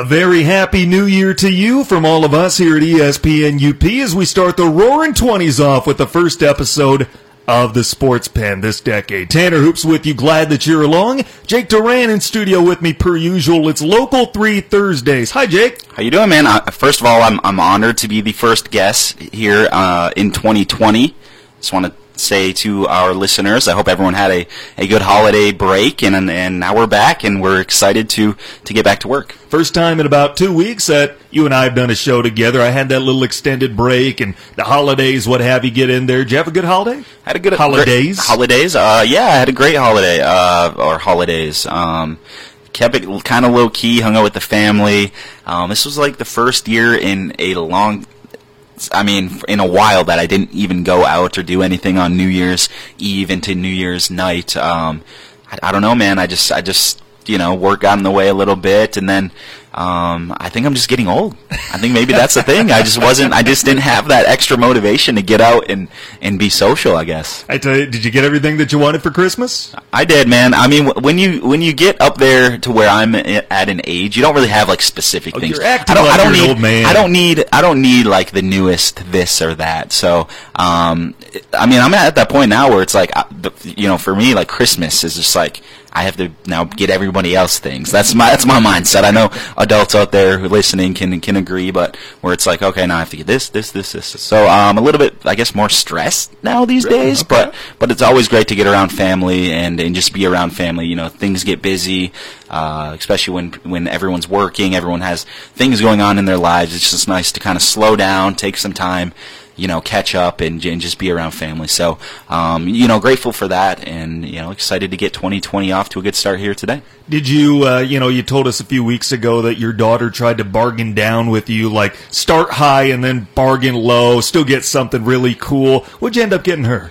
A very happy new year to you from all of us here at ESPN UP as we start the Roaring Twenties off with the first episode of the Sports Pen this decade. Tanner Hoops with you, glad that you're along. Jake Duran in studio with me per usual. It's local three Thursdays. Hi, Jake. How you doing, man? First of all, I'm I'm honored to be the first guest here uh, in 2020. Just want to say to our listeners, I hope everyone had a, a good holiday break, and and now we're back, and we're excited to to get back to work. First time in about two weeks that you and I have done a show together. I had that little extended break and the holidays, what have you, get in there. Did you have a good holiday? Had a good Holidays? great- holidays. Uh, yeah, I had a great holiday. Uh, or holidays. Um, kept it kind of low key. Hung out with the family. Um, this was like the first year in a long. I mean, in a while that I didn't even go out or do anything on New Year's Eve into New Year's night. Um, I, I don't know, man. I just, I just, you know, work got in the way a little bit, and then um, I think I'm just getting old. I think maybe that's the thing. I just wasn't. I just didn't have that extra motivation to get out and and be social. I guess I tell you, did you get everything that you wanted for Christmas? I did, man. I mean, when you when you get up there to where I'm at an age, you don't really have like specific Oh, things. you're acting I don't. like I don't need. old man. I don't need. I don't need like the newest this or that. So, um, I mean, I'm at that point now where it's like, you know, for me, like Christmas is just like I have to now get everybody else things. That's my that's my mindset. I know adults out there who listening can can agree, but where it's like, okay, now I have to get this, this, this, this. So, um, a little bit, I guess, more stressed now these days. Okay. But but it's always great to get around family and, and just be around family. You know, things get busy, uh, especially when when everyone's working, everyone has things going on in their lives. It's just nice to kind of slow down, take some time, you know, catch up and, and just be around family. So, um, you know, grateful for that, and you know, excited to get 2020 off to a good start here today. Did you, uh, you know, you told us a few weeks ago that your daughter tried to bargain down with you, like start high and then bargain low, still get something really cool. What'd you end up getting her?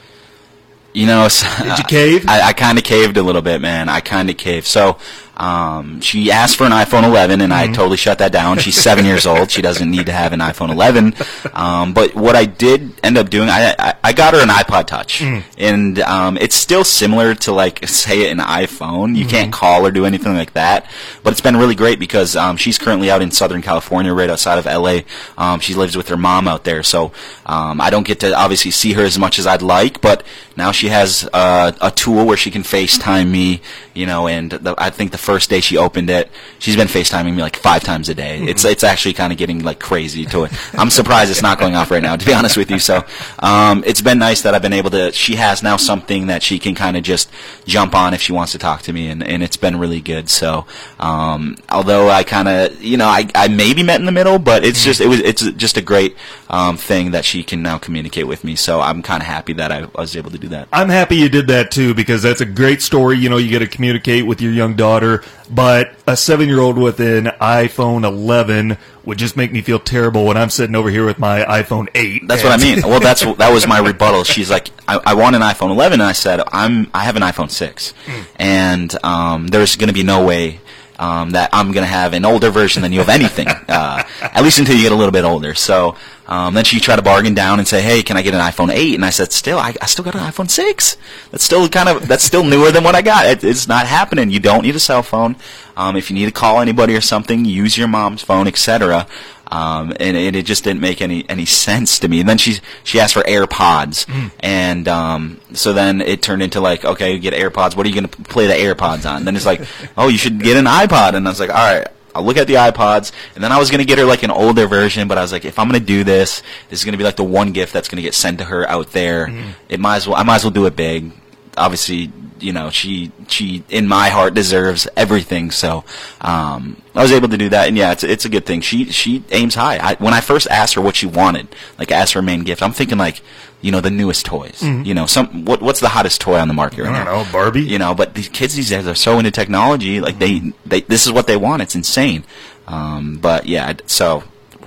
You know, Did you cave? I, I kind of caved a little bit, man. I kind of caved. So, um, she asked for an iPhone 11, and Mm-hmm. I totally shut that down. She's seven years old. She doesn't need to have an iPhone 11. Um, but what I did end up doing, I, I, I got her an iPod Touch, Mm. and um, it's still similar to like say an iPhone. You Mm-hmm. can't call or do anything like that. But it's been really great because um, she's currently out in Southern California, right outside of LA. Um, she lives with her mom out there, so um, I don't get to obviously see her as much as I'd like. But now she has uh, a tool where she can FaceTime me, you know. And the, I think the first day she opened it, she's been FaceTiming me like five times a day. It's it's actually kind of getting like crazy to it. I'm surprised it's not going off right now, to be honest with you. So um, it's been nice that I've been able to. She has now something that she can kind of just jump on if she wants to talk to me, and, and it's been really good. So um, although I kind of you know I, I maybe met in the middle, but it's just it was it's just a great um, thing that she can now communicate with me. So I'm kind of happy that I was able to do that. I'm happy you did that too because that's a great story. You know, you get to communicate with your young daughter, but a seven year old with an iPhone 11 would just make me feel terrible when I'm sitting over here with my iPhone 8. That's what I mean. Well, that's that was my rebuttal. She's like, I, I want an iPhone 11, and I said, I'm I have an iPhone 6, and um, there's going to be no way. Um, that I'm going to have an older version than you of anything, uh, at least until you get a little bit older. So um, then she tried to bargain down and say, "Hey, can I get an iPhone 8?" And I said, "Still, I, I still got an iPhone 6. That's still kind of that's still newer than what I got. It, it's not happening. You don't need a cell phone. Um, if you need to call anybody or something, use your mom's phone, etc." Um, and, and it just didn't make any any sense to me. And then she she asked for AirPods, and um, so then it turned into like, okay, you get AirPods. What are you going to play the AirPods on? Then it's like, oh, you should get an iPod. And I was like, all right. I'll look at the iPods, and then I was gonna get her like an older version, but I was like, if I'm gonna do this, this is gonna be like the one gift that's gonna get sent to her out there. Mm-hmm. It might as well, I might as well do it big. Obviously, you know, she she in my heart deserves everything. So um, I was able to do that, and yeah, it's it's a good thing. She she aims high. I, when I first asked her what she wanted, like asked her main gift, I'm thinking like, you know, the newest toys. You know, some what what's the hottest toy on the market right I don't now? know, Barbie? You know, but these kids these days are so into technology. Like they they this is what they want. It's insane. Um, but yeah, so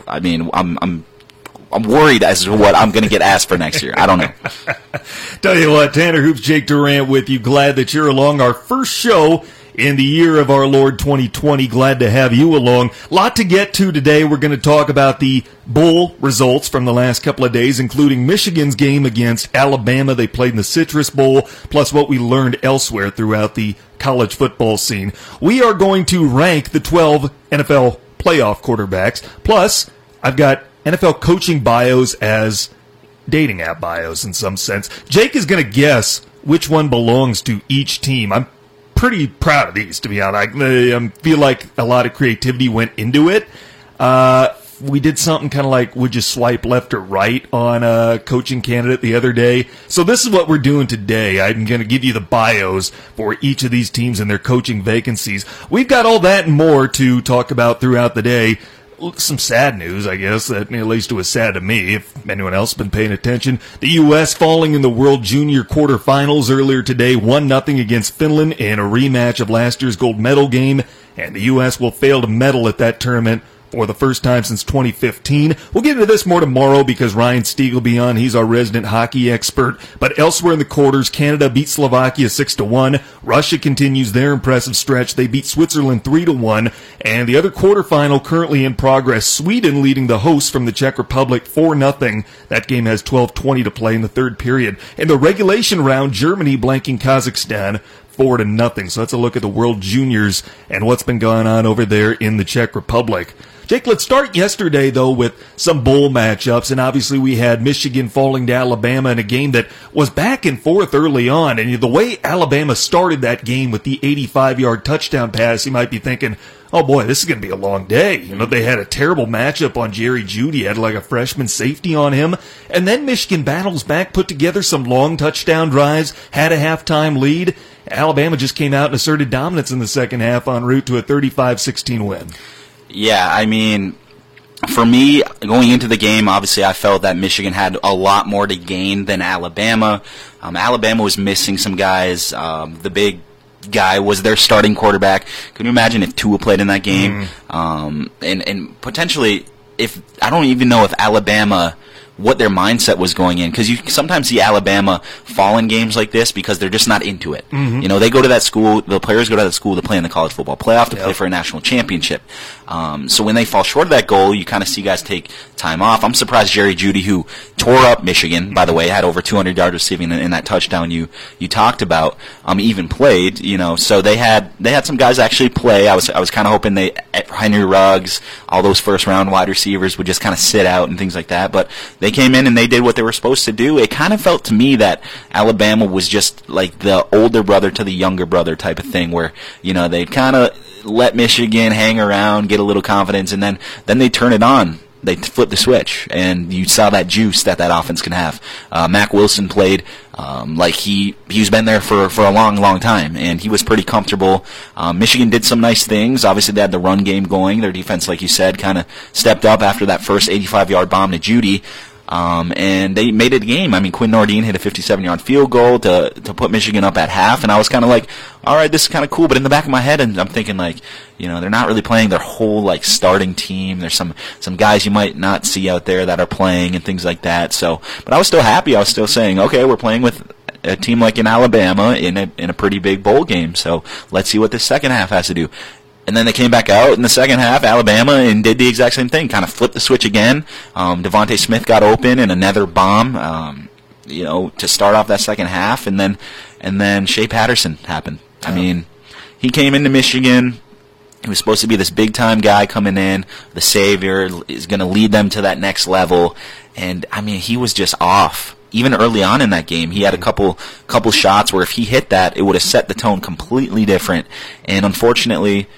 I mean, I'm I'm. I'm worried as to what I'm going to get asked for next year. I don't know. Tell you what, Tanner Hoops, Jake Durant with you. Glad that you're along. Our first show in the year of our Lord 2020. Glad to have you along. Lot to get to today. We're going to talk about the bowl results from the last couple of days, including Michigan's game against Alabama. They played in the Citrus Bowl, plus what we learned elsewhere throughout the college football scene. We are going to rank the 12 NFL playoff quarterbacks. Plus, I've got NFL coaching bios as dating app bios in some sense. Jake is going to guess which one belongs to each team. I'm pretty proud of these, to be honest. I um, feel like a lot of creativity went into it. Uh, we did something kind of like would you swipe left or right on a coaching candidate the other day. So this is what we're doing today. I'm going to give you the bios for each of these teams and their coaching vacancies. We've got all that and more to talk about throughout the day some sad news, I guess, that at least it was sad to me. If anyone else been paying attention, the U.S. falling in the World Junior quarterfinals earlier today, one nothing against Finland in a rematch of last year's gold medal game, and the U.S. will fail to medal at that tournament for the first time since 2015. We'll get into this more tomorrow because Ryan Stieg will be on. He's our resident hockey expert. But elsewhere in the quarters, Canada beat Slovakia 6 to 1. Russia continues their impressive stretch. They beat Switzerland 3 to 1. And the other quarterfinal currently in progress, Sweden leading the hosts from the Czech Republic 4 0. That game has 12-20 to play in the third period. In the regulation round, Germany blanking Kazakhstan four to nothing. So that's a look at the World Juniors and what's been going on over there in the Czech Republic. Jake, let's start yesterday though with some bowl matchups, and obviously we had Michigan falling to Alabama in a game that was back and forth early on, and the way Alabama started that game with the 85-yard touchdown pass, you might be thinking, oh boy, this is going to be a long day. You know, they had a terrible matchup on Jerry Jeudy, had like a freshman safety on him. And then Michigan battles back, put together some long touchdown drives, had a halftime lead. Alabama just came out and asserted dominance in the second half en route to a 35-16 win. Yeah, I mean, for me, going into the game, obviously I felt that Michigan had a lot more to gain than Alabama. Um, Alabama was missing some guys. Um, the big guy was their starting quarterback. Can you imagine if Tua played in that game? Mm. Um, and and potentially, if I don't even know if Alabama what their mindset was going in because you sometimes see Alabama fall in games like this because they're just not into it. Mm-hmm. You know, they go to that school, the players go to that school to play in the college football playoff to yep. play for a national championship. Um, so when they fall short of that goal, you kind of see guys take time off. I'm surprised Jerry Jeudy, who tore up Michigan, by the way, had over 200 yards receiving in, in that touchdown you you talked about, um, even played. You know, so they had they had some guys actually play. I was I was kind of hoping they Henry Ruggs, all those first round wide receivers would just kind of sit out and things like that, but they came in and they did what they were supposed to do. It kind of felt to me that Alabama was just like the older brother to the younger brother type of thing, where you know they'd kind of let Michigan hang around, get a little confidence, and then then they turn it on they flipped the switch, and you saw that juice that that offense can have. Uh, Mack Wilson played um, like he he's been there for, for a long, long time, and he was pretty comfortable. Um, Michigan did some nice things. Obviously, they had the run game going. Their defense, like you said, kind of stepped up after that first 85 yard bomb to Jeudy. Um, and they made it a game. I mean, Quinn Nordin hit a 57-yard field goal to to put Michigan up at half, and I was kind of like, all right, this is kind of cool. But in the back of my head, and I'm thinking like, you know, they're not really playing their whole like starting team. There's some some guys you might not see out there that are playing and things like that. So, but I was still happy. I was still saying, okay, we're playing with a team like in Alabama in a in a pretty big bowl game. So let's see what this second half has to do. And then they came back out in the second half, Alabama, and did the exact same thing. Kind of flipped the switch again. Um, DeVonta Smith got open and another bomb, um, you know, to start off that second half, and then and then Shea Patterson happened. I mean, he came into Michigan. He was supposed to be this big time guy coming in, the savior, is going to lead them to that next level. And I mean, he was just off. Even early on in that game, he had a couple couple shots where if he hit that, it would have set the tone completely different. And unfortunately,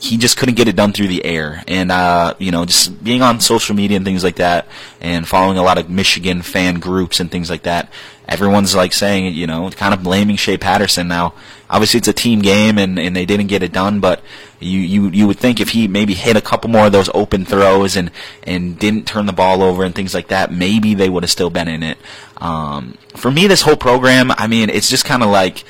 he just couldn't get it done through the air. And, uh, you know, just being on social media and things like that and following a lot of Michigan fan groups and things like that, everyone's like saying, you know, kind of blaming Shea Patterson now. Obviously, it's a team game and, and they didn't get it done, but you, you, you would think if he maybe hit a couple more of those open throws and, and didn't turn the ball over and things like that, maybe they would have still been in it. Um, for me, this whole program, I mean, it's just kind of like,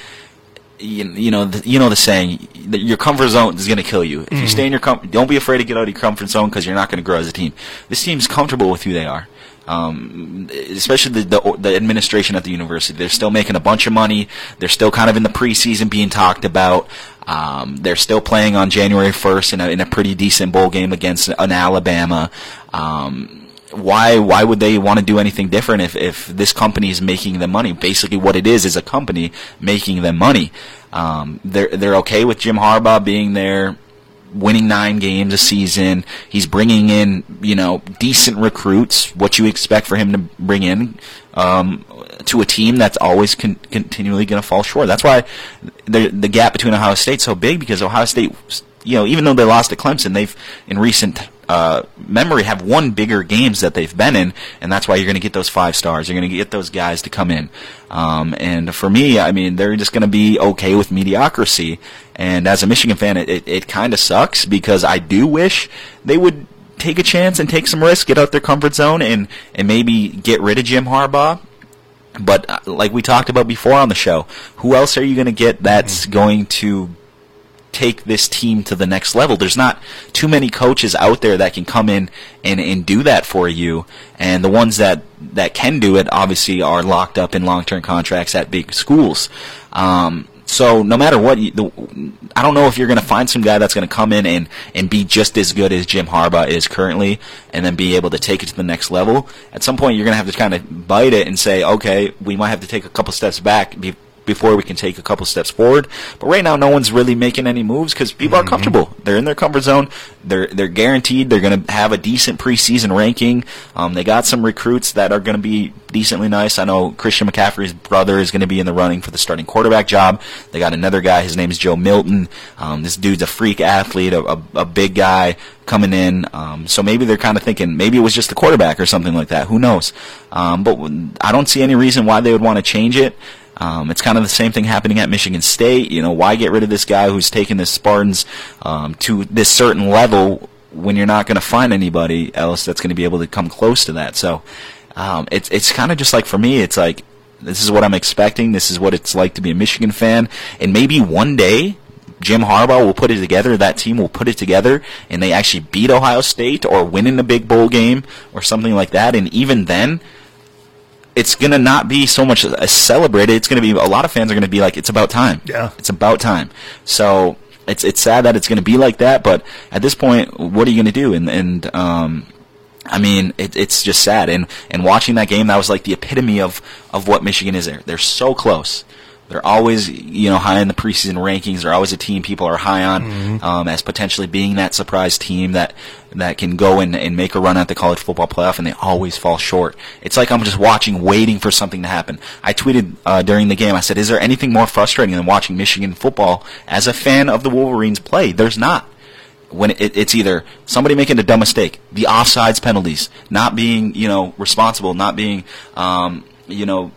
you, you know, the, you know the saying, your comfort zone is going to kill you. If mm-hmm. you stay in your com- don't be afraid to get out of your comfort zone because you're not going to grow as a team. This team's comfortable with who they are. Um, especially the, the, the administration at the university. They're still making a bunch of money. They're still kind of in the preseason being talked about. Um, they're still playing on January 1st in a, in a pretty decent bowl game against an Alabama. Um, why why would they want to do anything different if, if this company is making them money? Basically, what it is is a company making them money. Um, they're they're okay with Jim Harbaugh being there, winning nine games a season. He's bringing in, you know, decent recruits, what you expect for him to bring in um, to a team that's always con- continually going to fall short. That's why the, the gap between Ohio State's so big because Ohio State, you know, even though they lost to Clemson, they've in recent uh, memory have won bigger games that they've been in, and that's why you're going to get those five stars. You're going to get those guys to come in. Um, and for me, I mean, they're just going to be okay with mediocrity. And as a Michigan fan, it, it, it kind of sucks because I do wish they would take a chance and take some risks, get out their comfort zone, and and maybe get rid of Jim Harbaugh. But uh, like we talked about before on the show, who else are you going to get that's mm-hmm. going to take this team to the next level. There's not too many coaches out there that can come in and, and do that for you. And the ones that, that can do it obviously are locked up in long term contracts at big schools. Um, so no matter what, you, the, I don't know if you're going to find some guy that's going to come in and, and be just as good as Jim Harbaugh is currently, and then be able to take it to the next level. At some point, you're going to have to kind of bite it and say, okay, we might have to take a couple steps back before we can take a couple steps forward. But right now, no one's really making any moves because people mm-hmm. are comfortable. They're in their comfort zone. They're they're guaranteed they're going to have a decent preseason ranking. Um, they got some recruits that are going to be decently nice. I know Christian McCaffrey's brother is going to be in the running for the starting quarterback job. They got another guy. His name is Joe Milton. Um, this dude's a freak athlete, a, a, a big guy coming in. Um, so maybe they're kind of thinking maybe it was just the quarterback or something like that. Who knows? Um, but I don't see any reason why they would want to change it. Um, it's kind of the same thing happening at Michigan State. You know, why get rid of this guy who's taken the Spartans um, to this certain level when you're not going to find anybody else that's going to be able to come close to that? So um, it's it's kind of just like for me, it's like this is what I'm expecting. This is what it's like to be a Michigan fan, and maybe one day Jim Harbaugh will put it together, that team will put it together, and they actually beat Ohio State or win in a big bowl game or something like that. And even then, it's going to not be so much celebrated. It's going to be a lot of fans are going to be like, it's about time. Yeah, it's about time. So it's it's sad that it's going to be like that, but at this point, what are you going to do? And and um, I mean, it, it's just sad. And and watching that game, that was like the epitome of of what Michigan is. There, they're so close. They're always, you know, high in the preseason rankings. They're always a team people are high on mm-hmm. um, as potentially being that surprise team that that can go and, and make a run at the college football playoff, and they always fall short. It's like I'm just watching, waiting for something to happen. I tweeted uh, during the game. I said, "Is there anything more frustrating than watching Michigan football as a fan of the Wolverines play?" There's not when it, it's either somebody making a dumb mistake, the offsides penalties, not being you know responsible, not being um, you know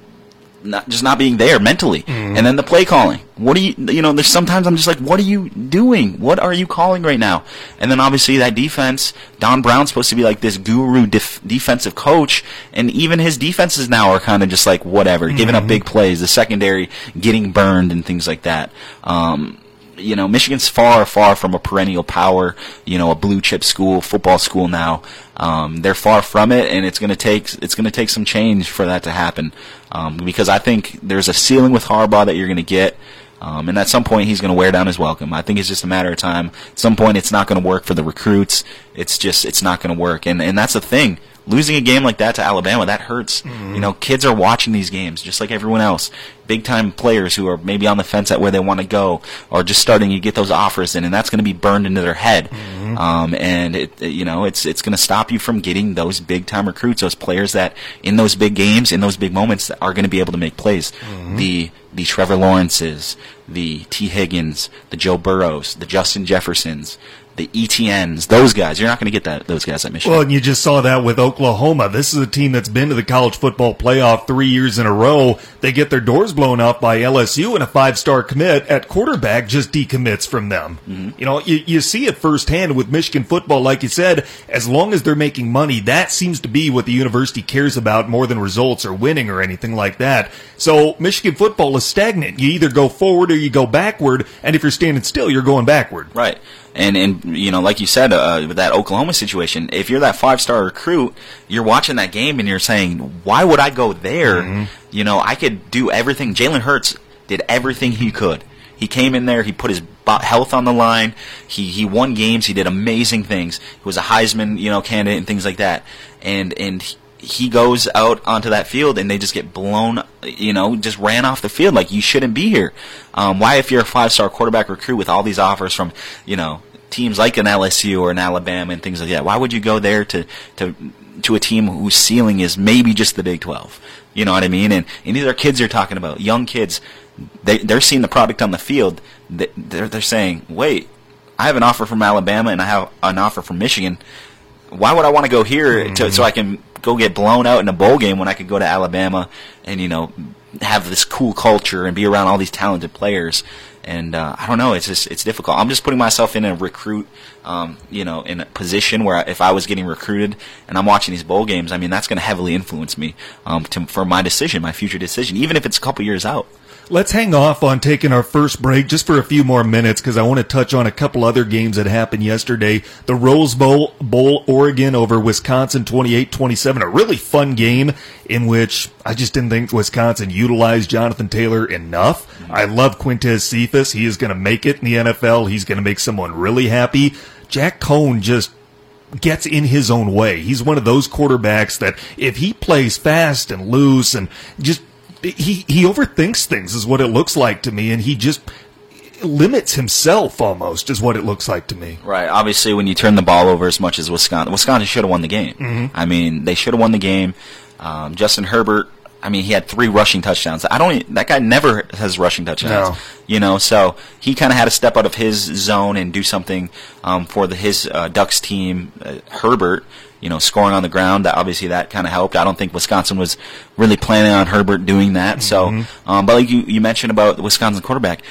not just not being there mentally, mm-hmm. and then the play calling. What are you? You know, there's sometimes I'm just like, what are you doing? What are you calling right now? And then obviously that defense, Don Brown's supposed to be like this guru def- defensive coach, and even his defenses now are kind of just like whatever, mm-hmm. giving up mm-hmm. big plays, the secondary getting burned and things like that. Um, you know, Michigan's far, far from a perennial power, you know, a blue chip school, football school now. Um, they're far from it, and it's going to take it's going to take some change for that to happen. Um, because I think there's a ceiling with Harbaugh that you're going to get. Um, and at some point, he's going to wear down his welcome. I think it's just a matter of time. At some point, it's not going to work for the recruits. It's just, it's not going to work. And, and that's the thing losing a game like that to Alabama, that hurts. Mm-hmm. You know, kids are watching these games just like everyone else. Big time players who are maybe on the fence at where they want to go or just starting to get those offers in, and that's going to be burned into their head. Mm-hmm. Um, and it, you know, it's it's going to stop you from getting those big time recruits, those players that in those big games, in those big moments, are going to be able to make plays. Mm-hmm. The the Trevor Lawrences, the Tee Higgins, the Joe Burrows, the Justin Jeffersons, the Etiennes, those guys. You're not going to get that those guys at Michigan. Well, and you just saw that with Oklahoma. This is a team that's been to the college football playoff three years in a row. They get their doors blown off by LSU, and a five star commit at quarterback just decommits from them. Mm-hmm. You know, you, you see it firsthand with Michigan football. Like you said, as long as they're making money, that seems to be what the university cares about more than results or winning or anything like that. So Michigan football is stagnant. You either go forward or you go backward, and if you're standing still, you're going backward. Right. And and you know, like you said, uh, with that Oklahoma situation, if you're that five star recruit, you're watching that game and you're saying, why would I go there? Mm-hmm. You know, I could do everything. Jalen Hurts did everything he could. He came in there. He put his health on the line. He he won games. He did amazing things. He was a Heisman, you know, candidate and things like that. And and he goes out onto that field and they just get blown, you know, just ran off the field like you shouldn't be here. Um, why, if you're a five star quarterback recruit with all these offers from, you know, teams like an LSU or an Alabama and things like that. Why would you go there to to to a team whose ceiling is maybe just the Big 12? You know what I mean? And, and these are kids you're talking about, young kids. They they're seeing the product on the field. They're they're saying, wait, I have an offer from Alabama and I have an offer from Michigan. Why would I want to go here mm-hmm. to, so I can go get blown out in a bowl game when I could go to Alabama and you know have this cool culture and be around all these talented players? And uh, I don't know, it's just it's difficult. I'm just putting myself in a recruit, um, you know, in a position where if I was getting recruited and I'm watching these bowl games, I mean that's going to heavily influence me um, to, for my decision, my future decision, even if it's a couple years out. Let's hang off on taking our first break just for a few more minutes because I want to touch on a couple other games that happened yesterday. The Rose Bowl, Bowl Oregon over Wisconsin 28-27, a really fun game in which I just didn't think Wisconsin utilized Jonathan Taylor enough. I love Quintez Cephus. He is going to make it in the NFL. He's going to make someone really happy. Jack Coan just gets in his own way. He's one of those quarterbacks that if he plays fast and loose and just he he overthinks things is what it looks like to me, and he just limits himself almost is what it looks like to me. Right. Obviously, when you turn the ball over as much as Wisconsin, Wisconsin should have won the game. Mm-hmm. I mean, they should have won the game. Um, Justin Herbert. I mean, he had three rushing touchdowns. I don't. That guy never has rushing touchdowns. No. You know, so he kind of had to step out of his zone and do something um, for the, his uh, Ducks team. Uh, Herbert you know, scoring on the ground. That obviously that kind of helped. I don't think Wisconsin was really planning on Herbert doing that. Mm-hmm. So, um, but like you, you mentioned about the Wisconsin quarterback,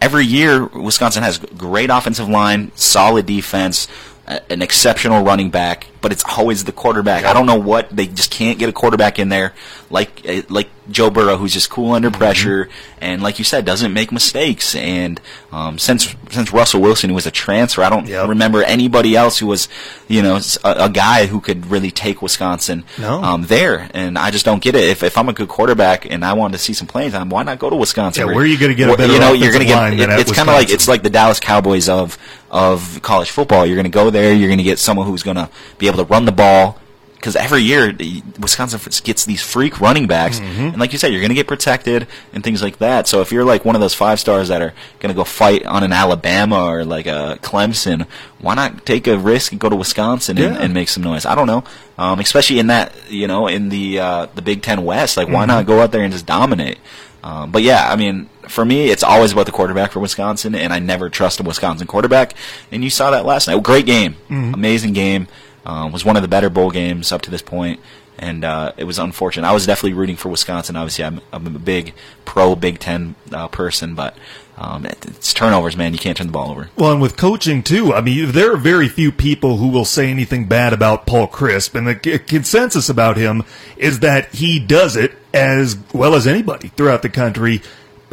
every year Wisconsin has great offensive line, solid defense, an exceptional running back, but it's always the quarterback. I don't know what they just can't get a quarterback in there like eh, like Joe Burrow, who's just cool under mm-hmm. pressure, and like you said, doesn't make mistakes. And um, since since Russell Wilson was a transfer, I don't yep. remember anybody else who was, you know, a, a guy who could really take Wisconsin no. um, there. And I just don't get it. If, if I'm a good quarterback and I want to see some playing time, why not go to Wisconsin? Yeah, where are you going to get a better you know, you're going to get. It, it's kind of like it's like the Dallas Cowboys of of college football. You're going to go there. You're going to get someone who's going to be able to run the ball because every year Wisconsin gets these freak running backs, mm-hmm. and like you said, you're going to get protected and things like that. So if you're like one of those five stars that are going to go fight on an Alabama or like a Clemson, why not take a risk and go to Wisconsin and, yeah. and make some noise? I don't know, um, especially in that you know in the uh, the Big Ten West. Like, why mm-hmm. not go out there and just dominate? Um, but yeah, I mean, for me, it's always about the quarterback for Wisconsin, and I never trust a Wisconsin quarterback. And you saw that last night. Great game, mm-hmm. amazing game. Um, was one of the better bowl games up to this point, and uh, it was unfortunate. I was definitely rooting for Wisconsin. Obviously, I'm, I'm a big pro Big Ten uh, person, but um, it's turnovers, man. You can't turn the ball over. Well, and with coaching too, I mean, there are very few people who will say anything bad about Paul Chryst, and the consensus about him is that he does it as well as anybody throughout the country.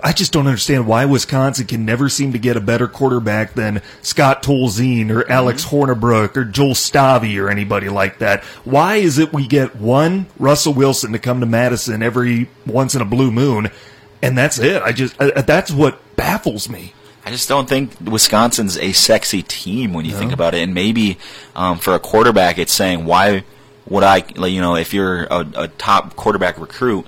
I just don't understand why Wisconsin can never seem to get a better quarterback than Scott Tolzien or Alex mm-hmm. Hornibrook or Joel Stave or anybody like that. Why is it we get one Russell Wilson to come to Madison every once in a blue moon, and that's it? I just uh, that's what baffles me. I just don't think Wisconsin's a sexy team when you no. think about it, and maybe um, for a quarterback, it's saying why would I, you know, if you're a, a top quarterback recruit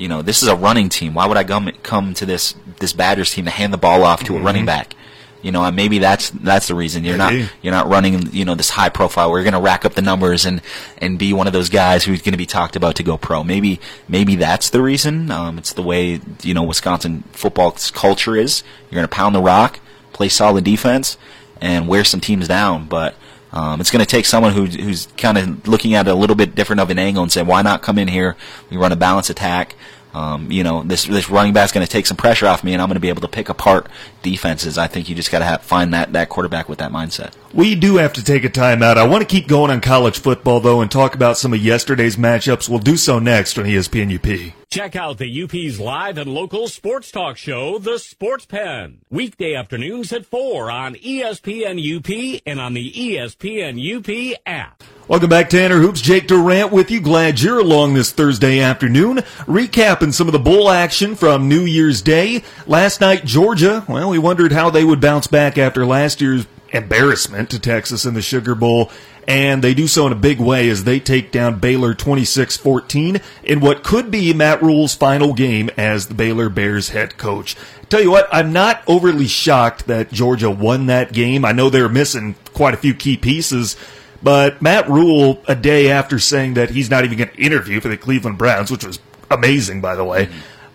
you know, this is a running team. Why would I come come to this this Badgers team to hand the ball off to mm-hmm. a running back? You know, and maybe that's that's the reason you're not you're not running. You know, this high profile. We're going to rack up the numbers and and be one of those guys who's going to be talked about to go pro. Maybe maybe that's the reason. Um, it's the way you know Wisconsin football's culture is. You're going to pound the rock, play solid defense, and wear some teams down. But um, it's going to take someone who, who's kind of looking at it a little bit different of an angle and say, why not come in here? We run a balance attack. Um, you know, this this running back's going to take some pressure off me, and I'm going to be able to pick apart defenses. I think you just got to find that that quarterback with that mindset. We do have to take a timeout. I want to keep going on college football though, and talk about some of yesterday's matchups. We'll do so next on ESPN UP. Check out the UP's live and local sports talk show, The Sports Pen, weekday afternoons at four on ESPN UP and on the ESPN UP app. Welcome back, Tanner Hoops. Jake Durant with you. Glad you're along this Thursday afternoon. Recapping some of the bowl action from New Year's Day. Last night, Georgia, well, we wondered how they would bounce back after last year's embarrassment to Texas in the Sugar Bowl. And they do so in a big way as they take down Baylor 26-14 in what could be Matt Rhule's final game as the Baylor Bears head coach. Tell you what, I'm not overly shocked that Georgia won that game. I know they're missing quite a few key pieces, but Matt Rhule, a day after saying that he's not even going to interview for the Cleveland Browns, which was amazing, by the way,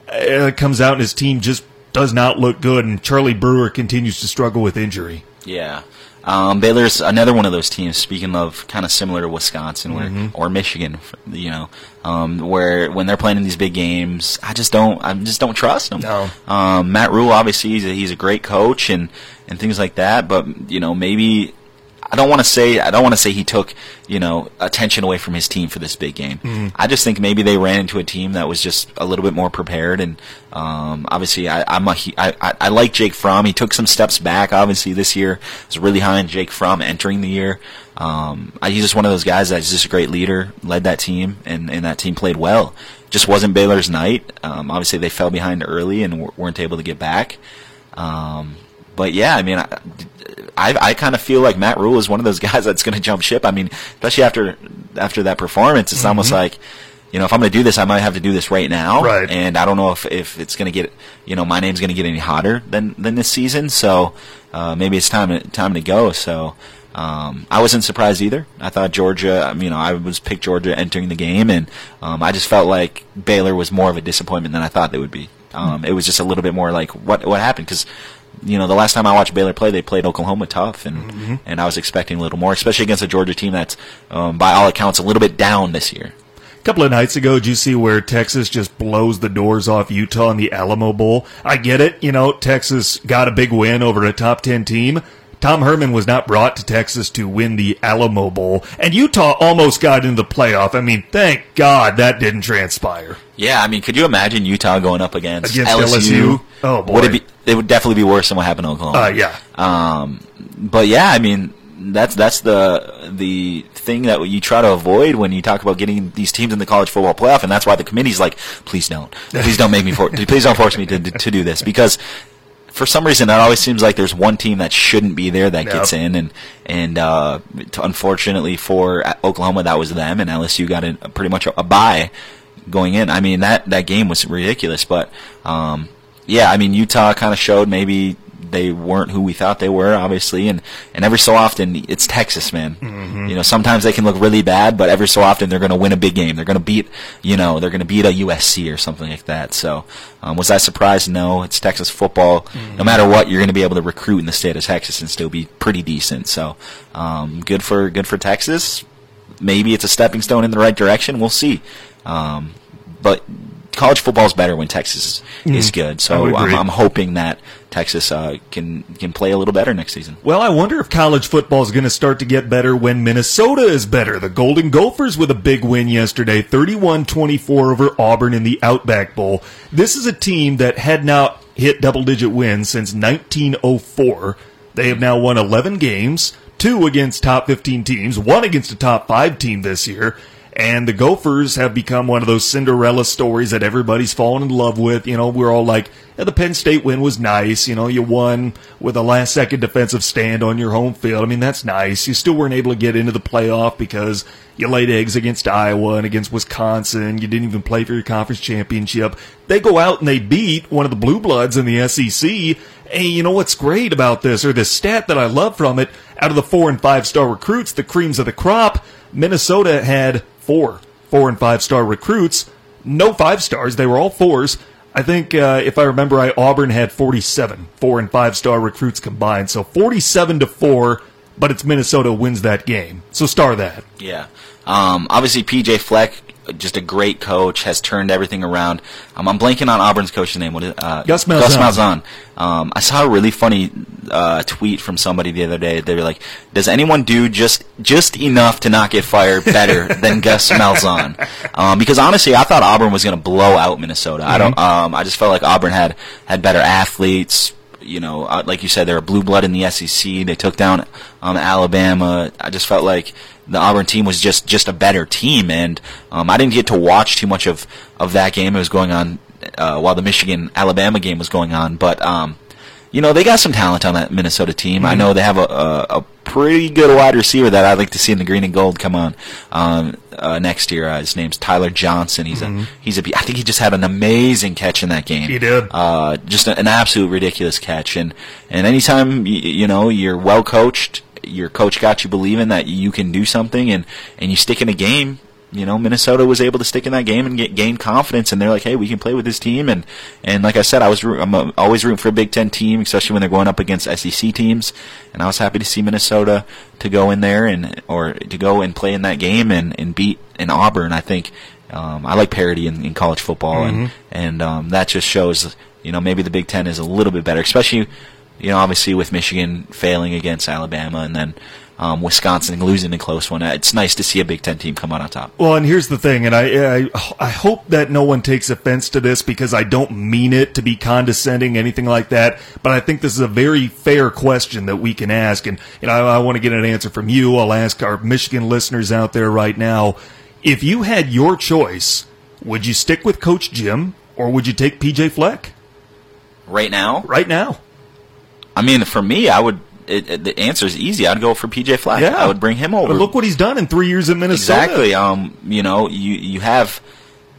uh, comes out and his team just does not look good, and Charlie Brewer continues to struggle with injury. Yeah. Um, Baylor's another one of those teams. Speaking of kind of similar to Wisconsin where, or Michigan, you know, um, where when they're playing in these big games, I just don't, I just don't trust them. No. Um, Matt Rhule, obviously, he's a, he's a great coach and and things like that. But you know, maybe I don't want to say I don't want to say he took you know attention away from his team for this big game. I just think maybe they ran into a team that was just a little bit more prepared, and um, obviously I, I'm a, I, I I like Jake Fromm. He took some steps back. Obviously this year I was really high on Jake Fromm entering the year. Um, I, he's just one of those guys that's just a great leader, led that team, and, and that team played well. Just wasn't Baylor's night. Um, obviously they fell behind early and w- weren't able to get back. Um, but yeah, I mean, I, I, I kind of feel like Matt Rhule is one of those guys that's going to jump ship. I mean, especially after after that performance, it's almost like, you know, if I'm going to do this, I might have to do this right now. Right. And I don't know if, if it's going to get, you know, my name's going to get any hotter than than this season. So uh, maybe it's time to, time to go. So. Um, I wasn't surprised either. I thought Georgia, um, you know, I was picked Georgia entering the game, and um, I just felt like Baylor was more of a disappointment than I thought they would be. Um, it was just a little bit more like what what happened because you know the last time I watched Baylor play, they played Oklahoma tough, and and I was expecting a little more, especially against a Georgia team that's um, by all accounts a little bit down this year. A couple of nights ago, did you see where Texas just blows the doors off Utah in the Alamo Bowl? I get it. You know, Texas got a big win over a top 10 team. Tom Herman was not brought to Texas to win the Alamo Bowl, and Utah almost got into the playoff. I mean, thank God that didn't transpire. Yeah, I mean, could you imagine Utah going up against, Against LSU? LSU? Oh, boy. Would it be? It would definitely be worse than what happened in Oklahoma. Uh, yeah. Um, but yeah, I mean, that's that's the the thing that you try to avoid when you talk about getting these teams in the college football playoff, and that's why the committee's like, please don't, please don't make me for, please don't force me to to do this because. For some reason, it always seems like there's one team that shouldn't be there that Yep. gets in, and and uh, unfortunately for Oklahoma, that was them, and LSU got a, pretty much a, a bye going in. I mean that that game was ridiculous, but um, yeah, I mean Utah kind of showed maybe they weren't who we thought they were, obviously, and and every so often it's Texas, man. You know, sometimes they can look really bad, but every so often they're going to win a big game. They're going to beat, you know, they're going to beat a USC or something like that. So, um, was I surprised? No, it's Texas football. No matter what, you're going to be able to recruit in the state of Texas and still be pretty decent. So, um, good for good for Texas maybe it's a stepping stone in the right direction. We'll see. Um, but college football is better when Texas is, is good. So I'm. I'm hoping that Texas uh, can can play a little better next season. Well, I wonder if college football is going to start to get better when Minnesota is better. The Golden Gophers with a big win yesterday, 31-24 over Auburn in the Outback Bowl. This is a team that had not hit double-digit wins since 1904. They have now won 11 games, two against top 15 teams, one against a top 5 team this year. And the Gophers have become one of those Cinderella stories that everybody's fallen in love with. You know, we're all like, yeah, the Penn State win was nice. You know, you won with a last second defensive stand on your home field. I mean, that's nice. You still weren't able to get into the playoff because you laid eggs against Iowa and against Wisconsin. You didn't even play for your conference championship. They go out and they beat one of the blue bloods in the SEC. Hey, you know what's great about this, or this stat that I love from it? Out of the four and five star recruits, the creams of the crop, Minnesota had four four and five star recruits. No five stars. They were all fours. I think, uh, if I remember right, Auburn had 47 four and five star recruits combined. So 47 to four, but it's Minnesota wins that game. So star that. Yeah. Um, obviously, PJ Fleck, just a great coach, has turned everything around. Um, I'm blanking on Auburn's coach's name. What is uh, Gus Gus Malzahn. Malzahn. Um, I saw a really funny uh, tweet from somebody the other day. They were like, "Does anyone do just just enough to not get fired better than Gus Malzahn?" Um, because honestly, I thought Auburn was going to blow out Minnesota. I don't. Um, I just felt like Auburn had had better athletes you know, uh, like you said, they're a blue blood in the SEC. They took down um, Alabama. I just felt like the Auburn team was just just a better team, and um, I didn't get to watch too much of of that game. It was going on uh, while the Michigan Alabama game was going on, but um, you know, they got some talent on that Minnesota team. Mm-hmm. I know they have a, a, a pretty good wide receiver that I'd like to see in the green and gold come on um, uh, next year. Uh, his name's Tyler Johnson. He's a he's a I think he just had an amazing catch in that game. Mm-hmm. He did. Uh, just a, an absolute ridiculous catch. And and anytime you, you know you're well coached, your coach got you believing that you can do something, and and you stick in a game. You know, Minnesota was able to stick in that game and get, gain confidence, and they're like, "Hey, we can play with this team." And and like I said, I was I'm always rooting for a Big Ten team, especially when they're going up against SEC teams. And I was happy to see Minnesota to go in there and or to go and play in that game and and beat an Auburn. I think um, I like parity in, in college football, and and um, that just shows you know maybe the Big Ten is a little bit better, especially you know obviously with Michigan failing against Alabama and then um, Wisconsin losing a close one. It's nice to see a Big Ten team come out on top. Well, and here's the thing, and I, I I hope that no one takes offense to this because I don't mean it to be condescending, anything like that. But I think this is a very fair question that we can ask, and you know, I, I want to get an answer from you. I'll ask our Michigan listeners out there right now: if you had your choice, would you stick with Coach Jim or would you take PJ Fleck Right now, right now? I mean, for me, I would. It, it- the answer is easy. I'd go for PJ Fleck. Yeah, I would bring him over. But look what he's done in three years in Minnesota. Exactly. Um, you know, you you have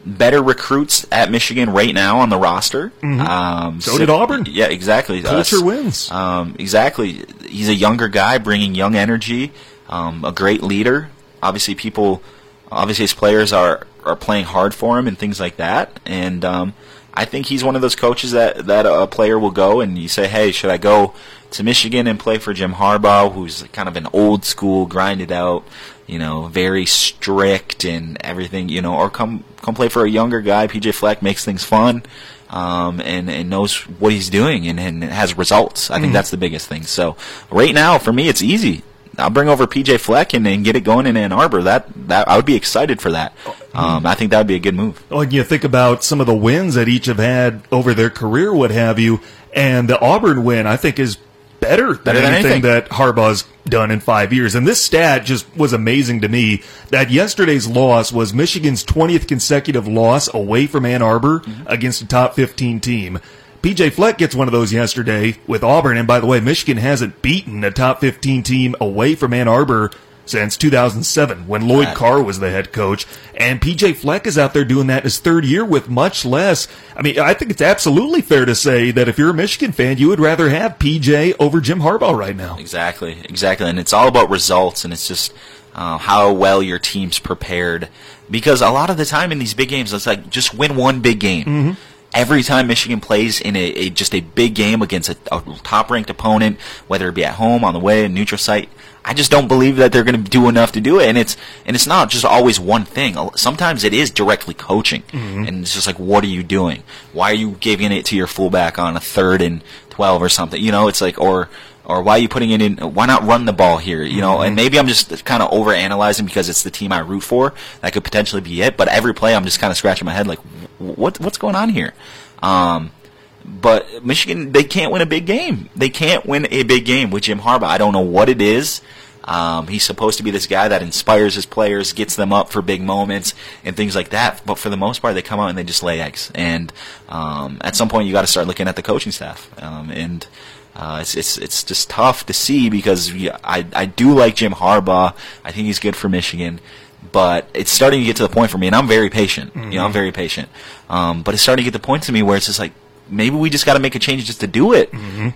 better recruits at Michigan right now on the roster. Um, Mm-hmm. So did Auburn. Yeah, exactly. Culture Uh, wins. Um, exactly. He's a younger guy, bringing young energy. Um, a great leader. Obviously, people, obviously, his players are are playing hard for him and things like that. And um, I think he's one of those coaches that that a player will go and you say, hey, should I go to Michigan and play for Jim Harbaugh, who's kind of an old school, grinded out, you know, very strict and everything, you know, or come come play for a younger guy. PJ Fleck makes things fun. Um, and, and knows what he's doing and, and has results. I think that's the biggest thing. So right now, for me, it's easy. I'll bring over PJ Fleck and, and get it going in Ann Arbor. That that I would be excited for that. Um, I think that would be a good move. When you think about some of the wins that each have had over their career, what have you, and the Auburn win, I think is better than Better than anything, anything. that Harbaugh's done in five years. And this stat just was amazing to me. That yesterday's loss was Michigan's 20th consecutive loss away from Ann Arbor Mm-hmm. against a top 15 team. PJ Fleck gets one of those yesterday with Auburn. And by the way, Michigan hasn't beaten a top 15 team away from Ann Arbor since 2007 when Lloyd Carr was the head coach. And PJ Fleck is out there doing that his third year with much less. I mean, I think it's absolutely fair to say that if you're a Michigan fan, you would rather have PJ over Jim Harbaugh right now. Exactly, exactly, and it's all about results, and it's just uh, how well your team's prepared. Because a lot of the time in these big games, it's like just win one big game. Every time Michigan plays in a, a just a big game against a, a top-ranked opponent, whether it be at home, on the way, a neutral site, I just don't believe that they're going to do enough to do it. And it's and it's not just always one thing. Sometimes it is directly coaching, mm-hmm. and it's just like, what are you doing? Why are you giving it to your fullback on a third and twelve or something? You know, it's like or or why are you putting it in? Why not run the ball here? You know, and maybe I'm just kind of over analyzing because it's the team I root for. That could potentially be it. But every play, I'm just kind of scratching my head like, what what's going on here? Um, but Michigan, they can't win a big game. They can't win a big game with Jim Harbaugh. I don't know what it is. Um, he's supposed to be this guy that inspires his players, gets them up for big moments and things like that. But for the most part, they come out and they just lay eggs. And um, at some point, you got to start looking at the coaching staff. Um, and uh, it's it's it's just tough to see because I I do like Jim Harbaugh. I think he's good for Michigan. But it's starting to get to the point for me, and I'm very patient. You know, I'm very patient. Um, but it's starting to get to the point to me where it's just like, maybe we just got to make a change just to do it.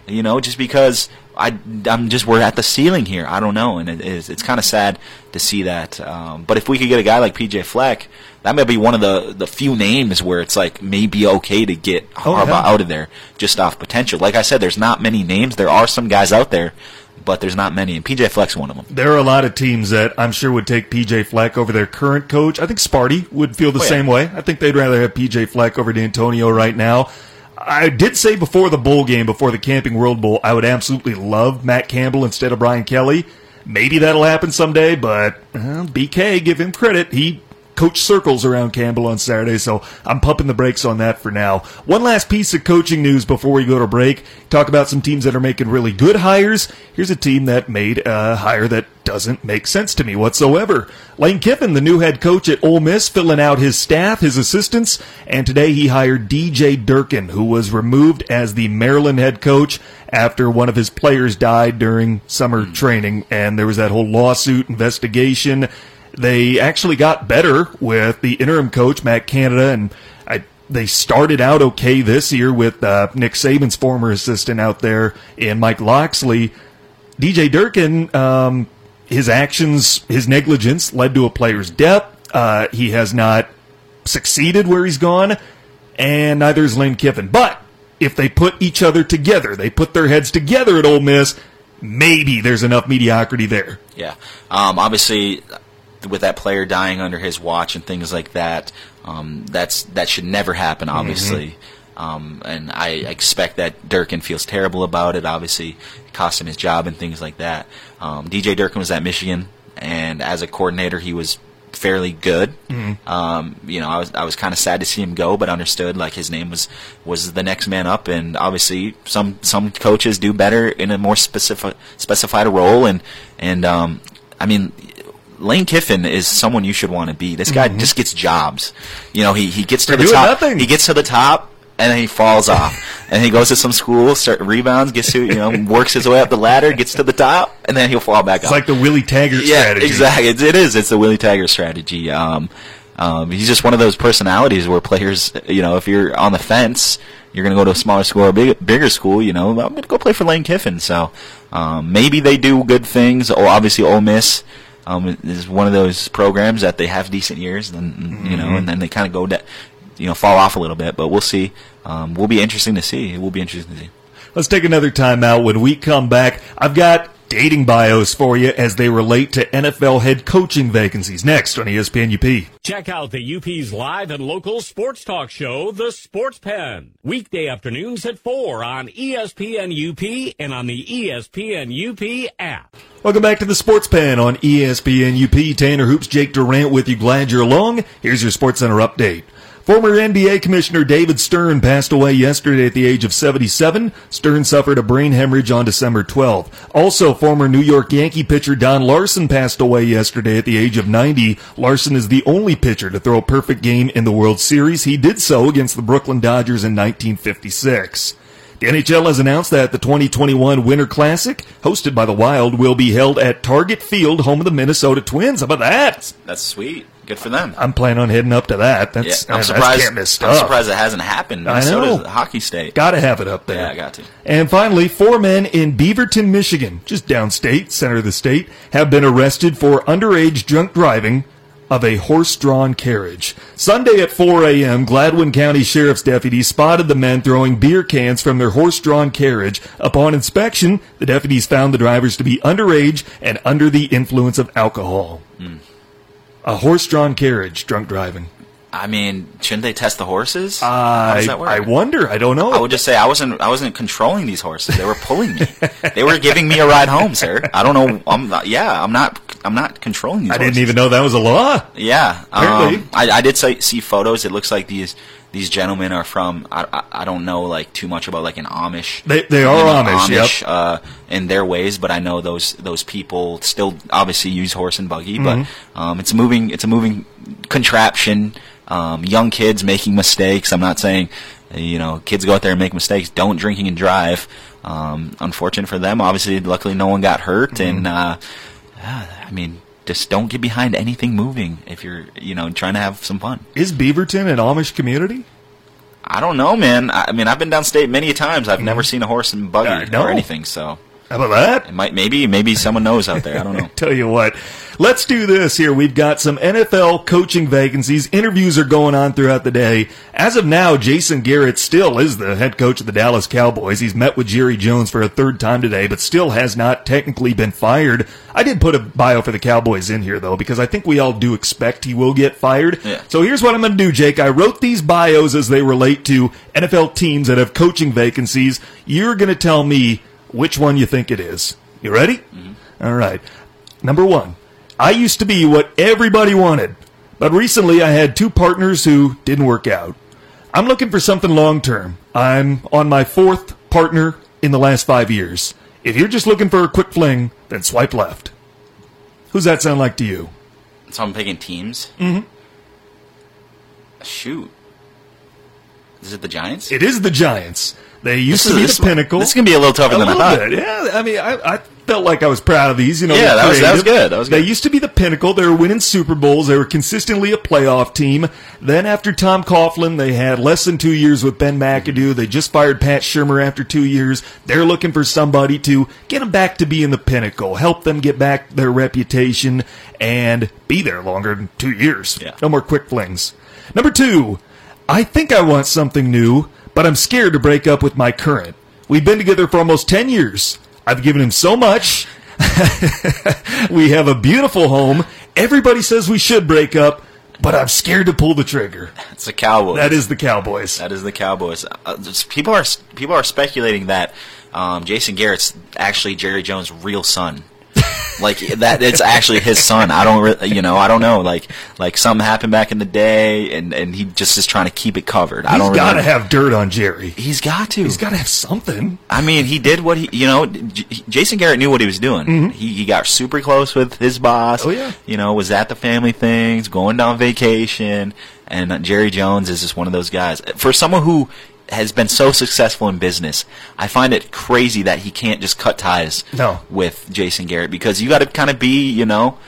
You know, just because I I'm just we're at the ceiling here. I don't know, and it is it's kind of sad to see that. Um, but if we could get a guy like PJ Fleck, that might be one of the the few names where it's like maybe okay to get Oh, Harbaugh yeah. out of there just off potential. Like I said, there's not many names. There are some guys out there, but there's not many, and PJ Fleck's one of them. There are a lot of teams that I'm sure would take PJ Fleck over their current coach. I think Sparty would feel the Oh, yeah. same way. I think they'd rather have PJ Fleck over D'Antonio right now. I did say before the bowl game, before the Camping World Bowl, I would absolutely love Matt Campbell instead of Brian Kelly. Maybe that'll happen someday, but uh, BK, give him credit. He coach circles around Campbell on Saturday, so I'm pumping the brakes on that for now. One last piece of coaching news before we go to break. Talk about some teams that are making really good hires. Here's a team that made a hire that doesn't make sense to me whatsoever. Lane Kiffin, the new head coach at Ole Miss, filling out his staff, his assistants, and today he hired DJ Durkin, who was removed as the Maryland head coach after one of his players died during summer hmm. training, and there was that whole lawsuit investigation. They actually got better with the interim coach Matt Canada, and I, they started out okay this year with uh, Nick Saban's former assistant out there and Mike Locksley. DJ Durkin, um, his actions, his negligence led to a player's death. Uh, he has not succeeded where he's gone, and neither is Lane Kiffin. But if they put each other together, they put their heads together at Ole Miss, maybe there's enough mediocrity there. Yeah. Um, obviously, with that player dying under his watch and things like that, um, that's that should never happen. Obviously. Um, and I expect that Durkin feels terrible about it. Obviously, it cost him his job and things like that. Um, DJ Durkin was at Michigan, and as a coordinator, he was fairly good. Um, you know, I was I was kind of sad to see him go, but understood like his name was was the next man up, and obviously some some coaches do better in a more specific specified role, and and um, I mean. Lane Kiffin is someone you should want to be. This guy just gets jobs. You know, he, he gets to For the top. nothing. He gets to the top, and then he falls off. and he goes to some school, start rebounds, gets to you know, works his way up the ladder, gets to the top, and then he'll fall back It's off. like the Willie Taggart yeah, strategy. exactly. It, it is. It's the Willie Taggart strategy. Um, um, he's just one of those personalities where players, you know, if you're on the fence, you're going to go to a smaller school or a big, bigger school. You know, I'm going to go play for Lane Kiffin. So um, maybe they do good things. Oh, obviously, Ole Miss. Um, is one of those programs that they have decent years, and you know, and then they kind of go, da- you know, fall off a little bit. But we'll see. Um, will be interesting to see. It will be interesting to see. Let's take another time out. When we come back, I've got dating bios for you as they relate to NFL head coaching vacancies. Next on ESPN UP. Check out the UP's live and local sports talk show, The Sports Pen. Weekday afternoons at 4 on ESPN UP and on the ESPN UP app. Welcome back to the Sports Pen on ESPN UP. Tanner Hoops, Jake Durant with you. Glad you're along. Here's your Sports Center update. Former NBA Commissioner David Stern passed away yesterday at the age of 77. Stern suffered a brain hemorrhage on December 12th. Also, former New York Yankee pitcher Don Larsen passed away yesterday at the age of 90. Larson is the only pitcher to throw a perfect game in the World Series. He did so against the Brooklyn Dodgers in 1956. The NHL has announced that the 2021 Winter Classic, hosted by the Wild, will be held at Target Field, home of the Minnesota Twins. How about that? That's sweet. Good for them. I'm planning on heading up to that. Yeah, I'm that's surprised. can't miss I'm surprised it hasn't happened. I Minnesota's know. a hockey state. Gotta have it up there. Yeah, I got to. And finally, four men in Beaverton, Michigan, just downstate, center of the state, have been arrested for underage drunk driving of a horse-drawn carriage. Sunday at 4 a.m., Gladwin County Sheriff's deputies spotted the men throwing beer cans from their horse-drawn carriage. Upon inspection, the deputies found the drivers to be underage and under the influence of alcohol. Hmm. A horse-drawn carriage, drunk driving. I mean, shouldn't they test the horses? How I, does that work? I wonder. I don't know. I would just say I wasn't. I wasn't controlling these horses. They were pulling me. they were giving me a ride home, sir. I don't know. I'm not, yeah. I'm not. I'm not controlling these. I horses. didn't even know that was a law. Yeah. Apparently. Um, I, I did say, see photos. It looks like these these gentlemen are from. I, I, I don't know like too much about like an Amish. They- they are you know, Amish, yep. uh, in their ways, but I know those those people still obviously use horse and buggy. Mm-hmm. But um, it's a moving. It's a moving contraption. Um, young kids making mistakes. I'm not saying you know kids go out there and make mistakes. Don't drinking and drive. Um, unfortunate for them. Obviously, luckily no one got hurt, Mm-hmm. and uh, I mean, just don't get behind anything moving if you're, you know, trying to have some fun. Is Beaverton an Amish community? I don't know, man. I mean, I've been downstate many times. I've never seen a horse and buggy I know. or anything. So How about that? it might, maybe, maybe someone knows out there. I don't know. Tell you what, let's do this here. We've got some NFL coaching vacancies. Interviews are going on throughout the day. As of now, Jason Garrett still is the head coach of the Dallas Cowboys. He's met with Jerry Jones for a third time today, but still has not technically been fired. I did put a bio for the Cowboys in here though, because I think we all do expect he will get fired. Yeah. So here's what I'm going to do, Jake. I wrote these bios as they relate to NFL teams that have coaching vacancies. You're going to tell me which one you think it is. You ready? All right. Number one, I used to be what everybody wanted But recently I had two partners who didn't work out. I'm looking for something long term. I'm on my fourth partner in the last five years. If you're just looking for a quick fling, then swipe left. Who's that sound like to you? So I'm picking teams. Mm-hmm. Shoot. Is it the Giants? It is the Giants. They used This to be is- the pinnacle. This is gonna be a little tougher a than I thought. bit, yeah. I mean, I, I felt like I was proud of these. You know, Yeah, that was- that was good, that was They good. used to be the pinnacle. They were winning Super Bowls. They were consistently a playoff team. Then after Tom Coughlin, they had less than two years with Ben McAdoo. They just fired Pat Shurmur after two years. They're looking for somebody to get them back to being the pinnacle, help them get back their reputation, and be there longer than two years. Yeah. No more quick flings. Number two, I think I want something new, but I'm scared to break up with my current. We've been together for almost 10 years. I've given him so much. we have a beautiful home. Everybody says we should break up, but I'm scared to pull the trigger. It's the Cowboys. That is the Cowboys. That is the Cowboys. Uh, people are people are speculating that um, Jason Garrett's actually Jerry Jones' real son. Like that, it's actually his son. I don't, re- you know, I don't know. Like, like something happened back in the day, and, and he just is trying to keep it covered. I don't. He's got to really, have dirt on Jerry. He's got to. He's got to have something. I mean, he did what he, you know, J- Jason Garrett knew what he was doing. He, he got super close with his boss. Mm-hmm. Oh, yeah. You know, was at the family things, going down vacation, and Jerry Jones is just one of those guys. For someone who has been so successful in business, I find it crazy that he can't just cut ties No. with Jason Garrett because you got to kind of be, you know,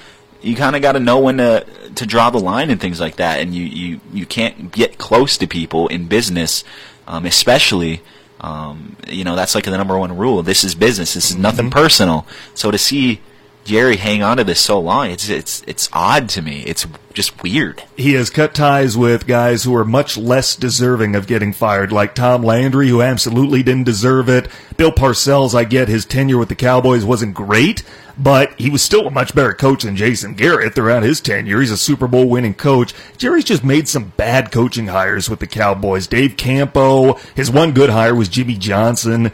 you kind of got to know when to to draw the line and things like that, and you you you can't get close to people in business, um, especially. Um, you know that's like the number one rule. This is business. This is nothing personal. So to see Jerry hang on to this so long, it's it's it's odd to me. It's just weird. He has cut ties with guys who are much less deserving of getting fired, like Tom Landry, who absolutely didn't deserve it. Bill Parcells, I get his tenure with the Cowboys wasn't great, but he was still a much better coach than Jason Garrett throughout his tenure. He's a Super Bowl winning coach. Jerry's just made some bad coaching hires with the Cowboys. Dave Campo, his one good hire was Jimmy Johnson.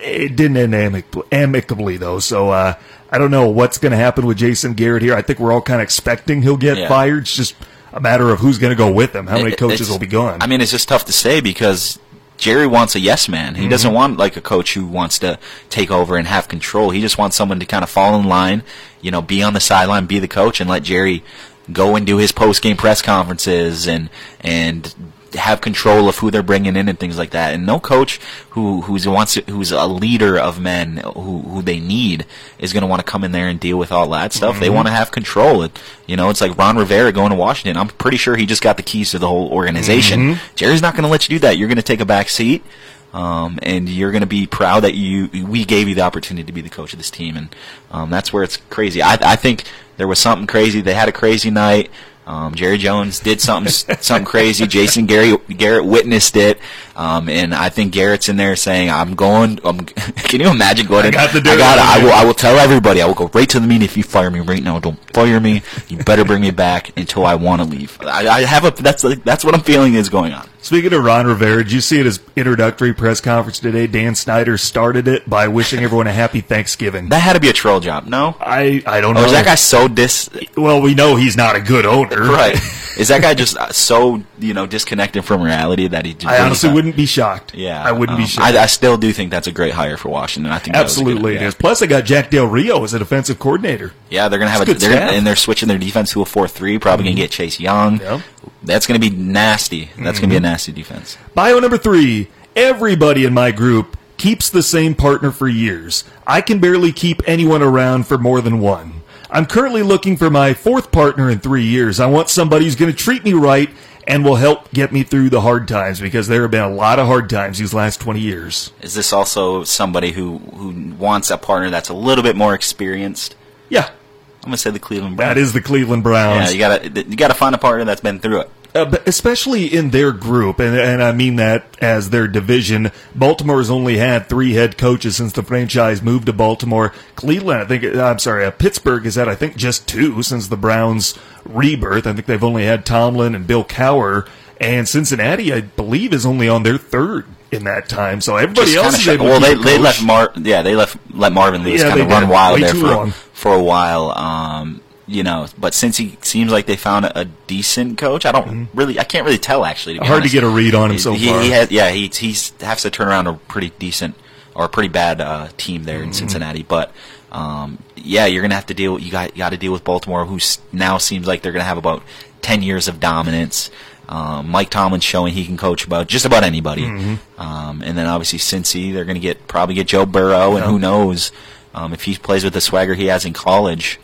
It didn't end amic- amicably though, so uh, I don't know what's going to happen with Jason Garrett here. I think we're all kind of expecting he'll get Yeah. fired. It's just a matter of who's going to go with him. How many It- coaches will be gone? I mean, it's just tough to say because Jerry wants a yes man. He Mm-hmm. doesn't want like a coach who wants to take over and have control. He just wants someone to kind of fall in line, you know, be on the sideline, be the coach, and let Jerry go and do his post game press conferences and and have control of who they're bringing in and things like that. And no coach who who's wants to, who's a leader of men who who they need is going to want to come in there and deal with all that stuff. Mm-hmm. They want to have control. It you know, it's like Ron Rivera going to Washington. I'm pretty sure he just got the keys to the whole organization. Mm-hmm. Jerry's not going to let you do that. You're going to take a back seat. Um, and you're going to be proud that you we gave you the opportunity to be the coach of this team, and um, that's where it's crazy. I, I think there was something crazy. They had a crazy night. Um, Jerry Jones did something something crazy. Jason Gary, Garrett witnessed it, um, and I think Garrett's in there saying, "I'm going." I'm, can you imagine going? I in, got the I got. I will. I will tell everybody. I will go right to the meeting. If you fire me right now, don't fire me. You better bring me back until I want to leave. I, I have a. That's like, that's what I'm feeling is going on. Speaking of Ron Rivera, did you see at his introductory press conference today? Dan Snyder started it by wishing everyone a happy Thanksgiving. That had to be a troll job. No. I I don't know. Or is that guy so dis? well, we know he's not a good owner. Right. Is that guy just uh, so you know disconnected from reality that he? Just I honestly wouldn't be shocked. Yeah, I wouldn't be um, shocked. I, I still do think that's a great hire for Washington. I think that was a good- Absolutely, it yeah. is. Plus, I got Jack Del Rio as a defensive coordinator. Yeah, they're gonna have a good they're gonna. Mm-hmm. and they're switching their defense to a four three. Probably gonna get Chase Young. Yep. That's gonna be nasty. That's gonna be a nasty defense. Bio number three. Everybody in my group keeps the same partner for years. I can barely keep anyone around for more than one. I'm currently looking for my fourth partner in three years. I want somebody who's going to treat me right and will help get me through the hard times because there have been a lot of hard times these last 20 years. Is this also somebody who who wants a partner that's a little bit more experienced? Yeah, I'm gonna say the Cleveland Browns. that is the Cleveland Browns. Yeah, you gotta you gotta find a partner that's been through it. Uh, but especially in their group, and, and I mean that as their division. Baltimore's only had three head coaches since the franchise moved to Baltimore. Cleveland, I think, uh, I'm sorry, uh, Pittsburgh has had, I think, just two since the Browns' rebirth. I think they've only had Tomlin and Bill Cowher. And Cincinnati, I believe, is only on their third in that time. So everybody Just else is able well, to they, they left Mar. Yeah, they left let Marvin Lewis Yeah, kind of run wild there for long. for a while. Um, you know, but since he seems like they found a, a decent coach, I don't really, I can't really tell actually. To Mm-hmm. Hard to get a read on him He- so he, far. He has, yeah, he he's has to turn around a pretty decent or a pretty bad uh, team there Mm-hmm. in Cincinnati, but. Um, yeah, you're gonna have to deal. You got you got to deal with Baltimore, who now seems like they're gonna have about ten years of dominance. Um, Mike Tomlin's showing he can coach about just about anybody, Mm-hmm. um, and then obviously Cincy, they're gonna get probably get Joe Burrow, and who knows um, if he plays with the swagger he has in college.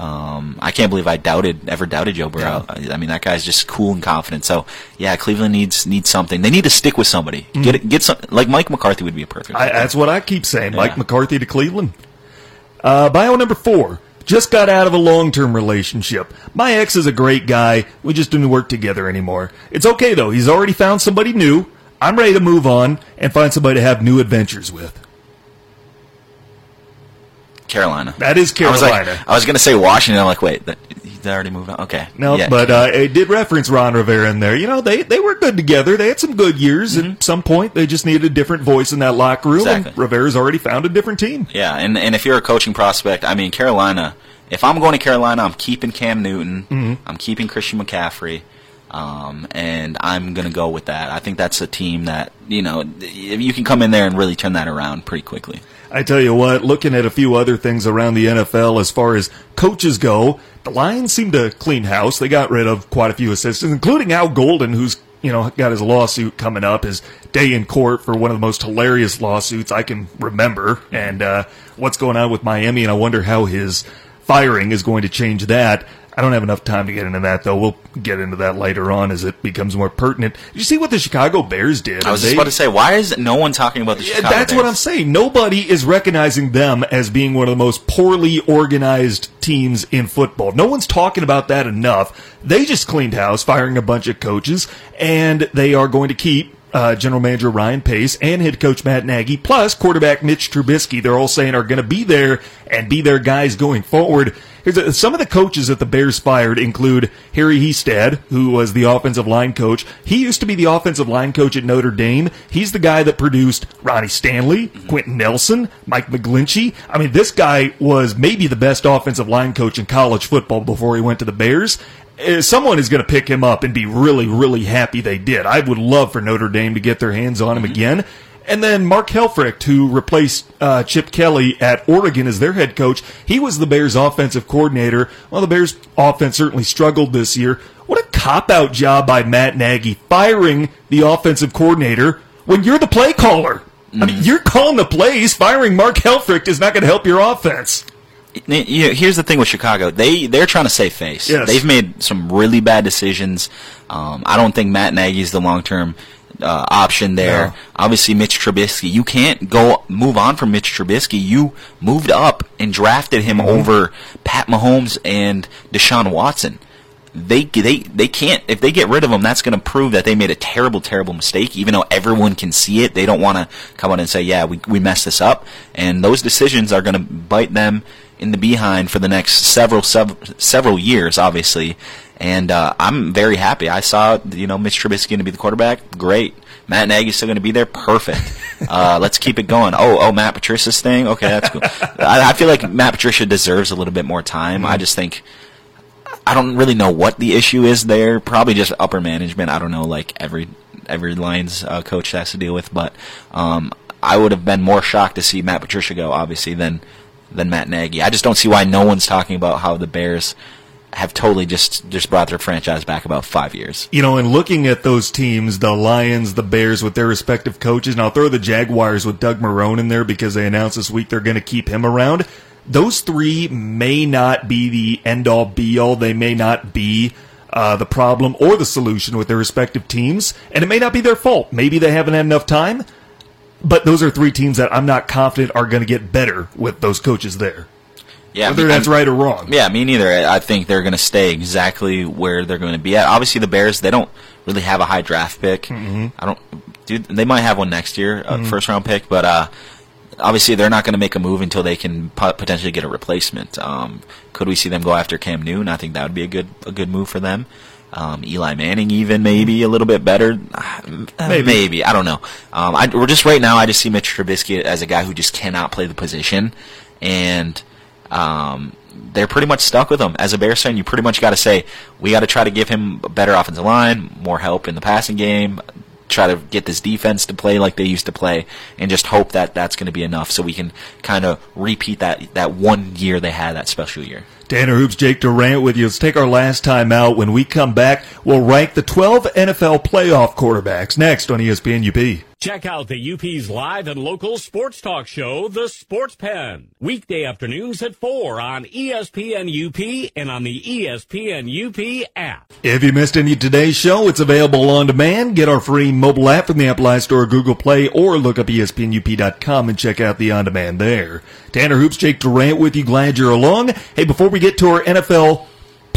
Um, I can't believe I doubted ever doubted Joe Burrow. I, I mean, that guy's just cool and confident. So yeah, Cleveland needs needs something. They need to stick with somebody. Get get some like Mike McCarthy would be a perfect. I, that's what I keep saying. Mike McCarthy to Cleveland. Uh, bio number four. Just got out of a long term relationship. My ex is a great guy. We just didn't work together anymore. It's okay though. He's already found somebody new. I'm ready to move on and find somebody to have new adventures with. Carolina. That is I was Carolina. like, I was gonna say Washington. I'm like, wait, that, he's already moved on. Okay, No, Yeah. but uh, it did reference Ron Rivera in there. You know, they, they were good together. They had some good years. At some point, they just needed a different voice in that locker room. And Rivera's already found a different team. Yeah, and and if you're a coaching prospect, I mean Carolina. If I'm going to Carolina, I'm keeping Cam Newton. Mm-hmm. I'm keeping Christian McCaffrey. Um, and I'm going to go with that. I think that's a team that, you know, you can come in there and really turn that around pretty quickly. I tell you what, looking at a few other things around the NFL as far as coaches go, the Lions seem to clean house. They got rid of quite a few assistants, including Al Golden, who's you know got his lawsuit coming up, his day in court for one of the most hilarious lawsuits I can remember, and uh, what's going on with Miami, and I wonder how his firing is going to change that. I don't have enough time to get into that, though. We'll get into that later on as it becomes more pertinent. Did you see what the Chicago Bears did? I was They- just about to say, why is no one talking about the Chicago that's Bears? what I'm saying. Nobody is recognizing them as being one of the most poorly organized teams in football. No one's talking about that enough. They just cleaned house, firing a bunch of coaches, and they are going to keep uh, general manager Ryan Pace and head coach Matt Nagy, plus quarterback Mitch Trubisky. They're all saying are going to be there and be their guys going forward. A, some of the coaches that the Bears fired include Harry Hiestand, who was the offensive line coach. He used to be the offensive line coach at Notre Dame. He's the guy that produced Ronnie Stanley, Quenton Nelson, Mike McGlinchey. I mean, this guy was maybe the best offensive line coach in college football before he went to the Bears. Uh, Someone is going to pick him up and be really, really happy they did. I would love for Notre Dame to get their hands on him again. And then Mark Helfrich, who replaced uh, Chip Kelly at Oregon as their head coach, he was the Bears' offensive coordinator. Well, the Bears' offense certainly struggled this year. What a cop out job by Matt Nagy firing the offensive coordinator when you're the play caller. I mean, you're calling the plays. Firing Mark Helfrich is not going to help your offense. You know, here's the thing with Chicago. They they're trying to save face. Yes. They've made some really bad decisions. Um, I don't think Matt Nagy is the long term uh, option there. No. Obviously, Mitch Trubisky. You can't go move on from Mitch Trubisky. You moved up and drafted him over Pat Mahomes and Deshaun Watson. They they they can't if they get rid of him. That's going to prove that they made a terrible terrible mistake. Even though everyone can see it, they don't want to come out and say, "Yeah, we we messed this up." And those decisions are going to bite them in the behind for the next several several, several years, obviously. And uh, I'm very happy. I saw you know Mitch Trubisky going to be the quarterback. Great. Matt Nagy's still going to be there. Perfect. Uh, let's keep it going. Oh, oh, Matt Patricia's thing. Okay, that's cool. I, I feel like Matt Patricia deserves a little bit more time. I just think I don't really know what the issue is there. Probably just upper management. I don't know, like every every Lions uh, coach has to deal with. But um, I would have been more shocked to see Matt Patricia go, obviously, than than Matt Nagy. I just don't see why no one's talking about how the Bears have totally just just brought their franchise back about five years. You know, and looking at those teams, the Lions, the Bears with their respective coaches, and I'll throw the Jaguars with Doug Marrone in there because they announced this week they're going to keep him around. Those three may not be the end all be all. They may not be uh, the problem or the solution with their respective teams, and it may not be their fault. Maybe they haven't had enough time, but those are three teams that I'm not confident are going to get better with those coaches there. Yeah, Whether I'm- that's right or wrong. Yeah, me neither. I think they're going to stay exactly where they're going to be at. Obviously, the Bears they don't really have a high draft pick. Mm-hmm. I don't. Dude, they might have one next year, a first round pick, but uh, obviously they're not going to make a move until they can pot- potentially get a replacement. Um, could we see them go after Cam Newton? I think that would be a good a good move for them. Um, Eli Manning, even maybe a little bit better. Uh, Maybe. maybe. I don't know. Um, I, we're just right now. I just see Mitch Trubisky as a guy who just cannot play the position, and um, they're pretty much stuck with him. As a Bears fan, you pretty much got to say we got to try to give him a better offensive line, more help in the passing game, try to get this defense to play like they used to play, and just hope that that's going to be enough so we can kind of repeat that that one year they had that special year. Tanner Hoops, Jake Durant with you. Let's take our last time out. When we come back, we'll rank the 12 NFL playoff quarterbacks next on ESPN UP. Check out the UP's live and local sports talk show, The Sports Pen. Weekday afternoons at 4 on ESPN UP and on the ESPN UP app. If you missed any of today's show, it's available on demand. Get our free mobile app from the Apple iStore or Google Play or look up ESPNUP.com and check out the on demand there. Tanner Hoops, Jake Durant with you. Glad you're along. Hey, before we get to our NFL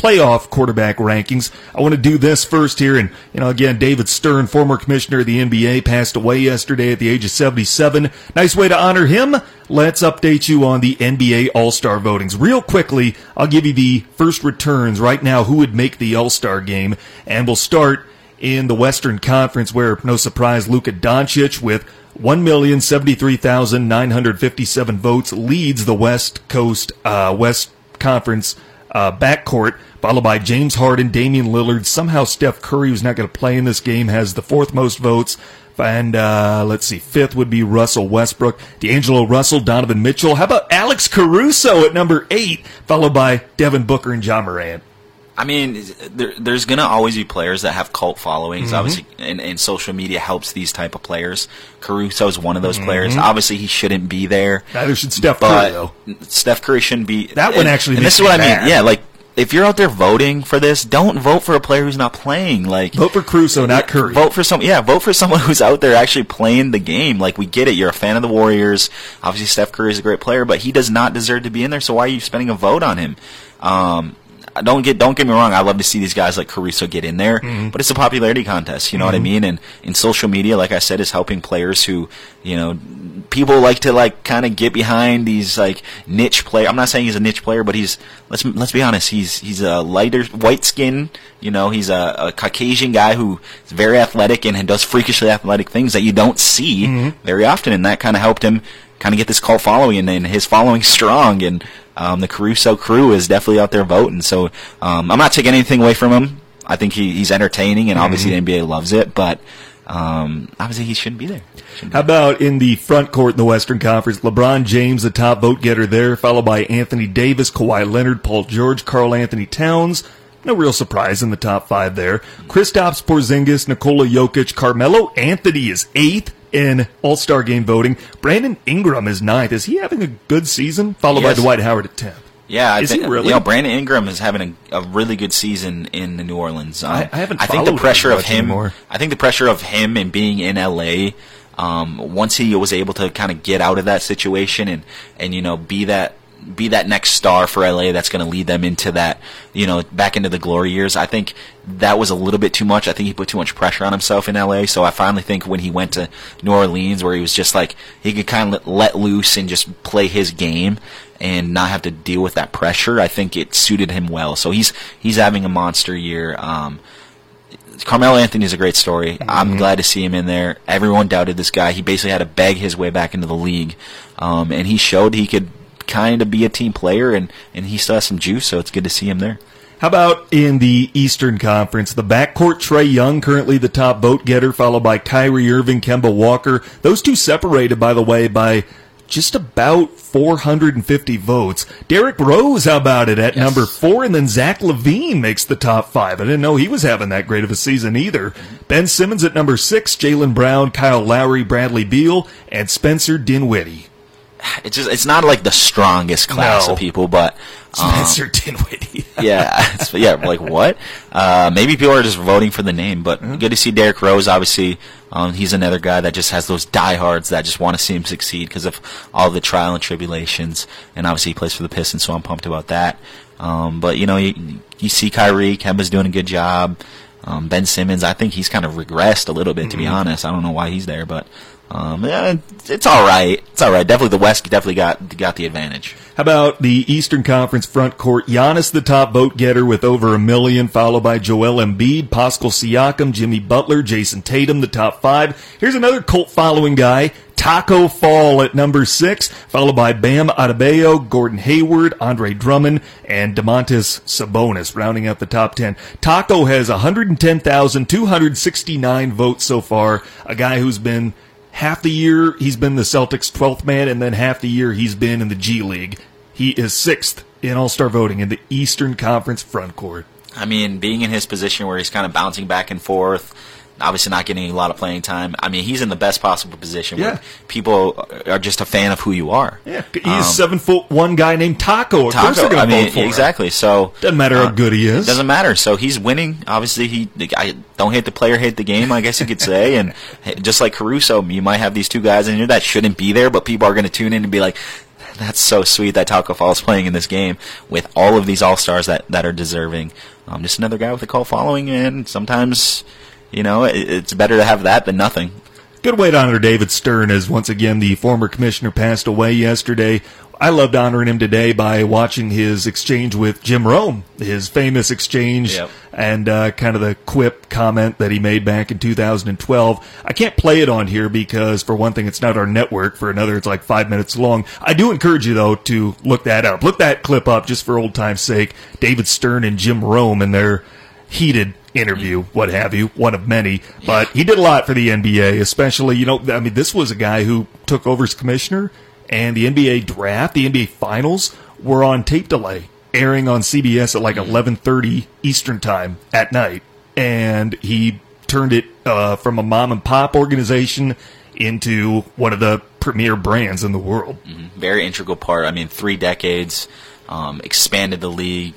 playoff quarterback rankings. I want to do this first here. And, you know, again, David Stern, former commissioner of the NBA, passed away yesterday at the age of 77. Nice way to honor him. Let's update you on the NBA All-Star votings. Real quickly, I'll give you the first returns right now who would make the All-Star game. And we'll start in the Western Conference where, no surprise, Luka Doncic with 1,073,957 votes leads the West Coast, uh, West Conference uh, backcourt, followed by James Harden, Damian Lillard. Somehow Steph Curry, who's not going to play in this game, has the fourth most votes. And uh, let's see, fifth would be Russell Westbrook, D'Angelo Russell, Donovan Mitchell. How about Alex Caruso at number eight, followed by Devin Booker and Ja Morant? I mean, there, there's going to always be players that have cult followings. Mm-hmm. Obviously, and, and, social media helps these type of players. Caruso is one of those mm-hmm. players. Obviously, he shouldn't be there. Neither should Steph Curry, though. Steph Curry shouldn't be. That one actually. And this is what I mean. Yeah, like if you're out there voting for this, don't vote for a player who's not playing. Like vote for Caruso, not Curry. Vote for some. Yeah, vote for someone who's out there actually playing the game. Like we get it. You're a fan of the Warriors. Obviously, Steph Curry is a great player, but he does not deserve to be in there. So why are you spending a vote on him? Um, don't get don't get me wrong. I love to see these guys like Caruso get in there, mm-hmm. but it's a popularity contest. You know mm-hmm. what I mm-hmm. mean? And in social media, like I said, is helping players who you know people like to like kind of get behind these like niche player. I'm not saying he's a niche player, but he's let's let's be honest. He's he's a lighter white skin. You know, he's a, a Caucasian guy who is very athletic and does freakishly athletic things that you don't see mm-hmm. very often, and that kind of helped him kind of get this cult following, and, and his following strong. And um, the Caruso crew is definitely out there voting. So um, I'm not taking anything away from him. I think he, he's entertaining, and obviously mm-hmm. the NBA loves it. But um, obviously he shouldn't be there. Shouldn't How about in the front court in the Western Conference? LeBron James, the top vote getter there, followed by Anthony Davis, Kawhi Leonard, Paul George, Karl-Anthony Towns. No real surprise in the top five there. Kristaps Porzingis, Nikola Jokic, Carmelo Anthony is eighth in All Star game voting. Brandon Ingram is ninth. Is he having a good season? Followed by Dwight Howard at tenth. Yeah, I is think, he really? You know, Brandon Ingram is having a, a really good season in the New Orleans. Um, I, I, haven't. I think the pressure of him. Anymore. I think the pressure of him and being in LA. Um, once he was able to kind of get out of that situation and and you know be that be that next star for LA that's going to lead them into that, you know, back into the glory years. I think that was a little bit too much. I think he put too much pressure on himself in LA. So I finally think when he went to New Orleans, where he was just like he could kind of let loose and just play his game and not have to deal with that pressure, I think it suited him well. So he's he's having a monster year. Um, Carmelo Anthony is a great story. Mm-hmm. I'm glad to see him in there. Everyone doubted this guy. He basically had to beg his way back into the league, um, and he showed he could kind of be a team player, and, and he still has some juice, so it's good to see him there. How about in the Eastern Conference? The backcourt, Trae Young, currently the top vote getter, followed by Kyrie Irving, Kemba Walker. Those two separated, by the way, by just about 450 votes. Derrick Rose, how about it, at yes. number four? And then Zach LaVine makes the top five. I didn't know he was having that great of a season either. Ben Simmons at number six, Jaylen Brown, Kyle Lowry, Bradley Beal, and Spencer Dinwiddie it's just it's not like the strongest class no. of people, but um, Spencer Dinwiddie. yeah, yeah, like what? Uh, maybe people are just voting for the name, but mm-hmm. good to see Derrick Rose. Obviously, um, he's another guy that just has those diehards that just want to see him succeed because of all the trial and tribulations. And obviously, he plays for the Pistons, so I'm pumped about that. Um, but you know, you, you see Kyrie, Kemba's doing a good job. Um, ben Simmons, I think he's kind of regressed a little bit, to mm-hmm. be honest. I don't know why he's there, but um, yeah, it's all right. It's all right. Definitely, the West definitely got got the advantage. How about the Eastern Conference front court? Giannis, the top vote getter with over a million, followed by Joel Embiid, Pascal Siakam, Jimmy Butler, Jayson Tatum, the top five. Here's another cult following guy, Taco Fall at number six, followed by Bam Adebayo, Gordon Hayward, Andre Drummond, and Domantas Sabonis, rounding out the top 10. Taco has 110,269 votes so far. A guy who's been half the year he's been the Celtics' 12th man, and then half the year he's been in the G League. He is sixth in All Star voting in the Eastern Conference front court. I mean, being in his position where he's kind of bouncing back and forth, obviously not getting a lot of playing time. I mean, he's in the best possible position Yeah. where people are just a fan of who you are. Yeah, he's Um, seven foot one guy named Taco. Of Taco, I mean, for him. exactly. So Doesn't matter how uh, good he is. Doesn't matter. So he's winning. Obviously, he I don't hate the player, hate the game. I guess you could say. And just like Caruso, you might have these two guys in here that shouldn't be there, but people are going to tune in and be like, "That's so sweet that Taco Fall is playing in this game with all of these all stars that that are deserving." Um, just another guy with a cult following, and sometimes, you know, it, it's better to have that than nothing. Good way to honor David Stern as once again the former commissioner passed away yesterday. I loved honoring him today by watching his exchange with Jim Rome, his famous exchange Yep. and uh, kind of the quip comment that he made back in 2012. I can't play it on here because, for one thing, it's not our network. For another, it's like five minutes long. I do encourage you, though, to look that up. Look that clip up just for old time's sake. David Stern and Jim Rome and their heated interview, what have you, one of many. But he did a lot for the NBA, especially, you know, I mean, this was a guy who took over as commissioner, and the NBA draft, the NBA finals were on tape delay, airing on CBS at like 11:30 Eastern time at night, and he turned it uh, from a mom and pop organization into one of the premier brands in the world. very integral part. I mean, three decades, um, expanded the league,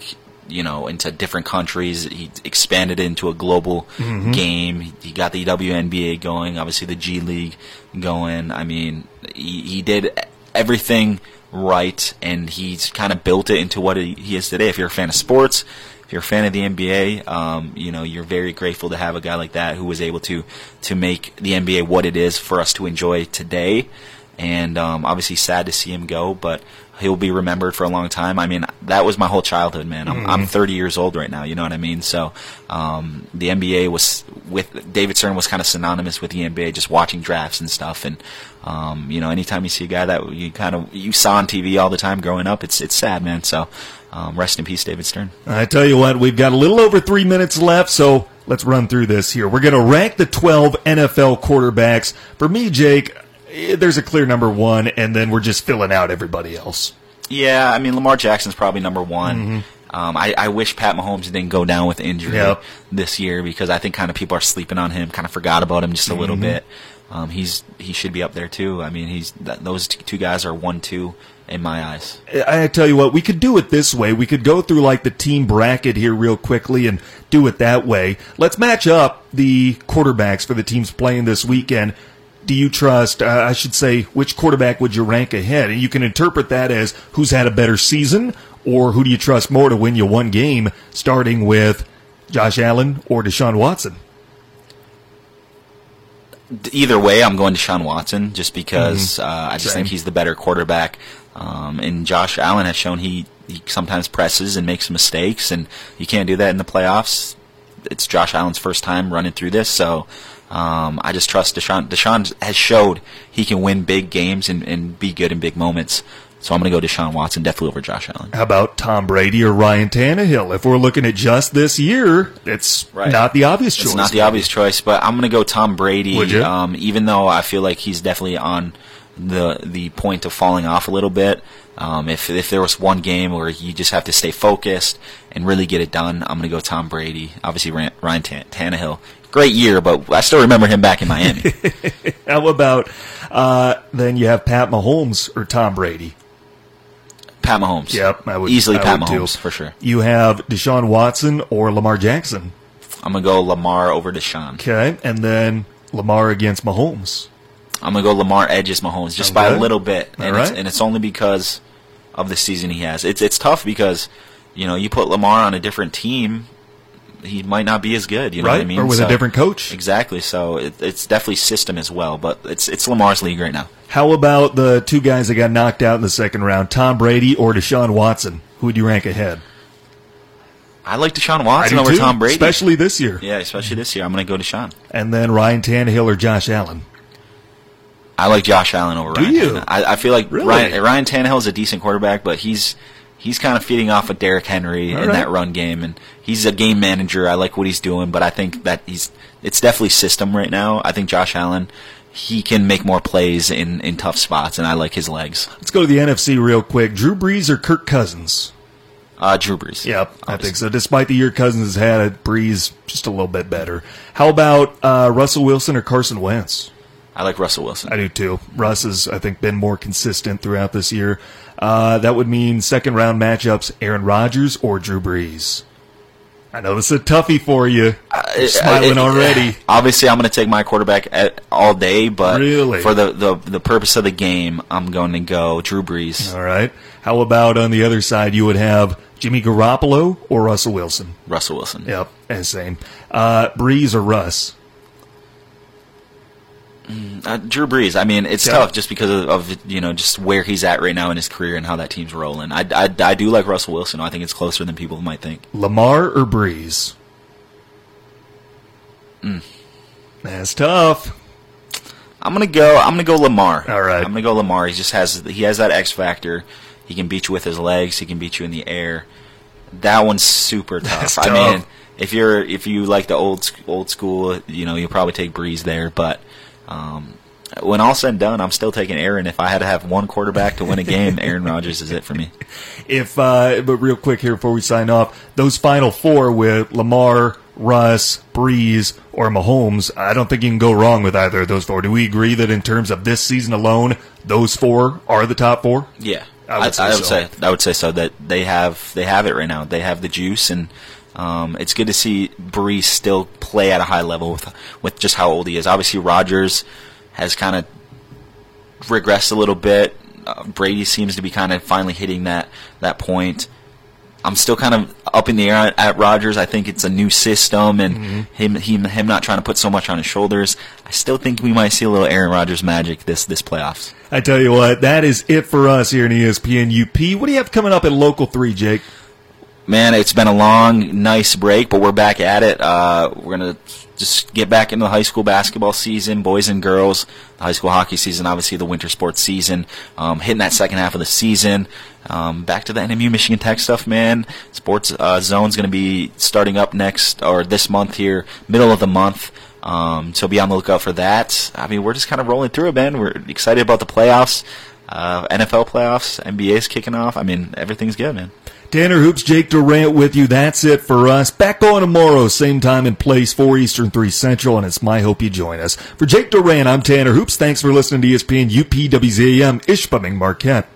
you know, into different countries. He expanded it into a global game. He, got the WNBA going, obviously the G League going. I mean, he, he did everything right, and he's kind of built it into what he, he is today. If you're a fan of sports, if you're a fan of the NBA, um, you know you're very grateful to have a guy like that who was able to to make the NBA what it is for us to enjoy today. And um, obviously, sad to see him go, but he'll be remembered for a long time. I mean, that was my whole childhood, man. I'm, I'm 30 years old right now. You know what I mean? So um, the NBA was with David Stern was kind of synonymous with the NBA, just watching drafts and stuff. And um, you know, anytime you see a guy that you kind of you saw on TV all the time growing up, it's it's sad, man. So um, rest in peace, David Stern. I tell you what, we've got a little over three minutes left, so let's run through this here. We're going to rank the 12 NFL quarterbacks. For me, Jake, there's a clear number one, and then we're just filling out everybody else. Yeah, I mean Lamar Jackson's probably number one. Um, I, I wish Pat Mahomes didn't go down with injury Yep. this year because I think kind of people are sleeping on him, kind of forgot about him just a little bit. Um, he's he should be up there too. I mean, he's th- those t- two guys are one two in my eyes. I tell you what, we could do it this way. We could go through like the team bracket here real quickly and do it that way. Let's match up the quarterbacks for the teams playing this weekend. Do you trust, uh, I should say, which quarterback would you rank ahead? And you can interpret that as who's had a better season or who do you trust more to win you one game, starting with Josh Allen or Deshaun Watson? Either way, I'm going Deshaun Watson just because uh, I just Same. think he's the better quarterback. Um, and Josh Allen has shown he, he sometimes presses and makes mistakes, and you can't do that in the playoffs. It's Josh Allen's first time running through this, so um, I just trust Deshaun. Deshaun has showed he can win big games and, and be good in big moments. So I'm going to go Deshaun Watson definitely over Josh Allen. How about Tom Brady or Ryan Tannehill? If we're looking at just this year, it's Right. not the obvious choice. It's not the obvious choice, but I'm going to go Tom Brady. Would you? Um, even though I feel like he's definitely on the the point of falling off a little bit. Um, if if there was one game where you just have to stay focused and really get it done, I'm going to go Tom Brady. Obviously, Ryan Tan- Tannehill, great year, but I still remember him back in Miami. How about uh, then you have Pat Mahomes or Tom Brady? Pat Mahomes. Yep, I would easily I Pat would too. Mahomes for sure. You have Deshaun Watson or Lamar Jackson. I'm going to go Lamar over Deshaun. Okay, and then Lamar against Mahomes. I'm gonna go Lamar edges Mahomes just by a little bit, and, All it's, and it's only because of the season he has. It's it's tough because you know you put Lamar on a different team, he might not be as good. You know what I mean? or with a different coach. Exactly. So it, it's definitely system as well, but it's it's Lamar's league right now. How about the two guys that got knocked out in the second round, Tom Brady or Deshaun Watson? Who would you rank ahead? I like Deshaun Watson over too, Tom Brady, especially this year. yeah, especially this year. I'm gonna go Deshaun. And then Ryan Tannehill or Josh Allen. I like Josh Allen over Do Ryan. you? I, I feel like Really? Ryan, Ryan Tannehill is a decent quarterback, but he's he's kind of feeding off of Derrick Henry All in right. that run game, and he's a game manager. I like what he's doing, but I think that he's it's definitely system right now. I think Josh Allen he can make more plays in in tough spots, and I like his legs. Let's go to the NFC real quick. Drew Brees or Kirk Cousins? Uh, Drew Brees. Yep, I think so. Despite the year Cousins has had, it, Brees just a little bit better. How about uh, Russell Wilson or Carson Wentz? I like Russell Wilson. I do too. Russ has, I think, been more consistent throughout this year. Uh, that would mean second round matchups: Aaron Rodgers or Drew Brees. I know this is a toughie for you. You're smiling Uh, it- already. Obviously, I'm going to take my quarterback at, all day, but Really? for the, the the purpose of the game, I'm going to go Drew Brees, All right. How about on the other side? You would have Jimmy Garoppolo or Russell Wilson. Russell Wilson. Yep, and same. Uh, Brees or Russ. Uh, Drew Brees. I mean, it's Yeah. tough just because of, of you know just where he's at right now in his career and how that team's rolling. I, I, I do like Russell Wilson. I think it's closer than people might think. Lamar or Brees. That's tough. I'm gonna go. I'm gonna go Lamar. All right. I'm gonna go Lamar. He just has he has that X factor. He can beat you with his legs. He can beat you in the air. That one's super tough. That's I mean, if you're if you like the old old school, you know, you'll probably take Brees there. But um, when all said and done, I'm still taking Aaron. If I had to have one quarterback to win a game, Aaron Rodgers is it for me. If, uh, but real quick here before we sign off, those final four with Lamar, Russ, Brees, or Mahomes, I don't think you can go wrong with either of those four. Do we agree that in terms of this season alone, those four are the top four? Yeah, I would say I, would so. say I would say so that they have they have it right now. They have the juice, and um, it's good to see Brees still play at a high level with with just how old he is. Obviously, Rodgers has kind of regressed a little bit. Uh, Brady seems to be kind of finally hitting that that point. I'm still kind of up in the air at, at Rodgers. I think it's a new system, and Mm-hmm. him, him him not trying to put so much on his shoulders. I still think we might see a little Aaron Rodgers magic this this playoffs. I tell you what, that is it for us here in ESPN UP. What do you have coming up at Local 3, Jake? Man, it's been a long, nice break, but we're back at it. Uh, we're gonna just get back into the high school basketball season, boys and girls. The high school hockey season, obviously the winter sports season, um, hitting that second half of the season. Um, back to the NMU Michigan Tech stuff, man. Sports uh, Zone's gonna be starting up next or this month here, middle of the month. Um, so be on the lookout for that. I mean, we're just kind of rolling through it, man. We're excited about the playoffs, uh, NFL playoffs, NBA's kicking off. I mean, everything's good, man. Tanner Hoops, Jake Durant with you. That's it for us. Back on tomorrow, same time and place, 4 Eastern, 3 Central, and it's my hope you join us. For Jake Durant, I'm Tanner Hoops. Thanks for listening to ESPN UPWZAM Ishpeming Marquette.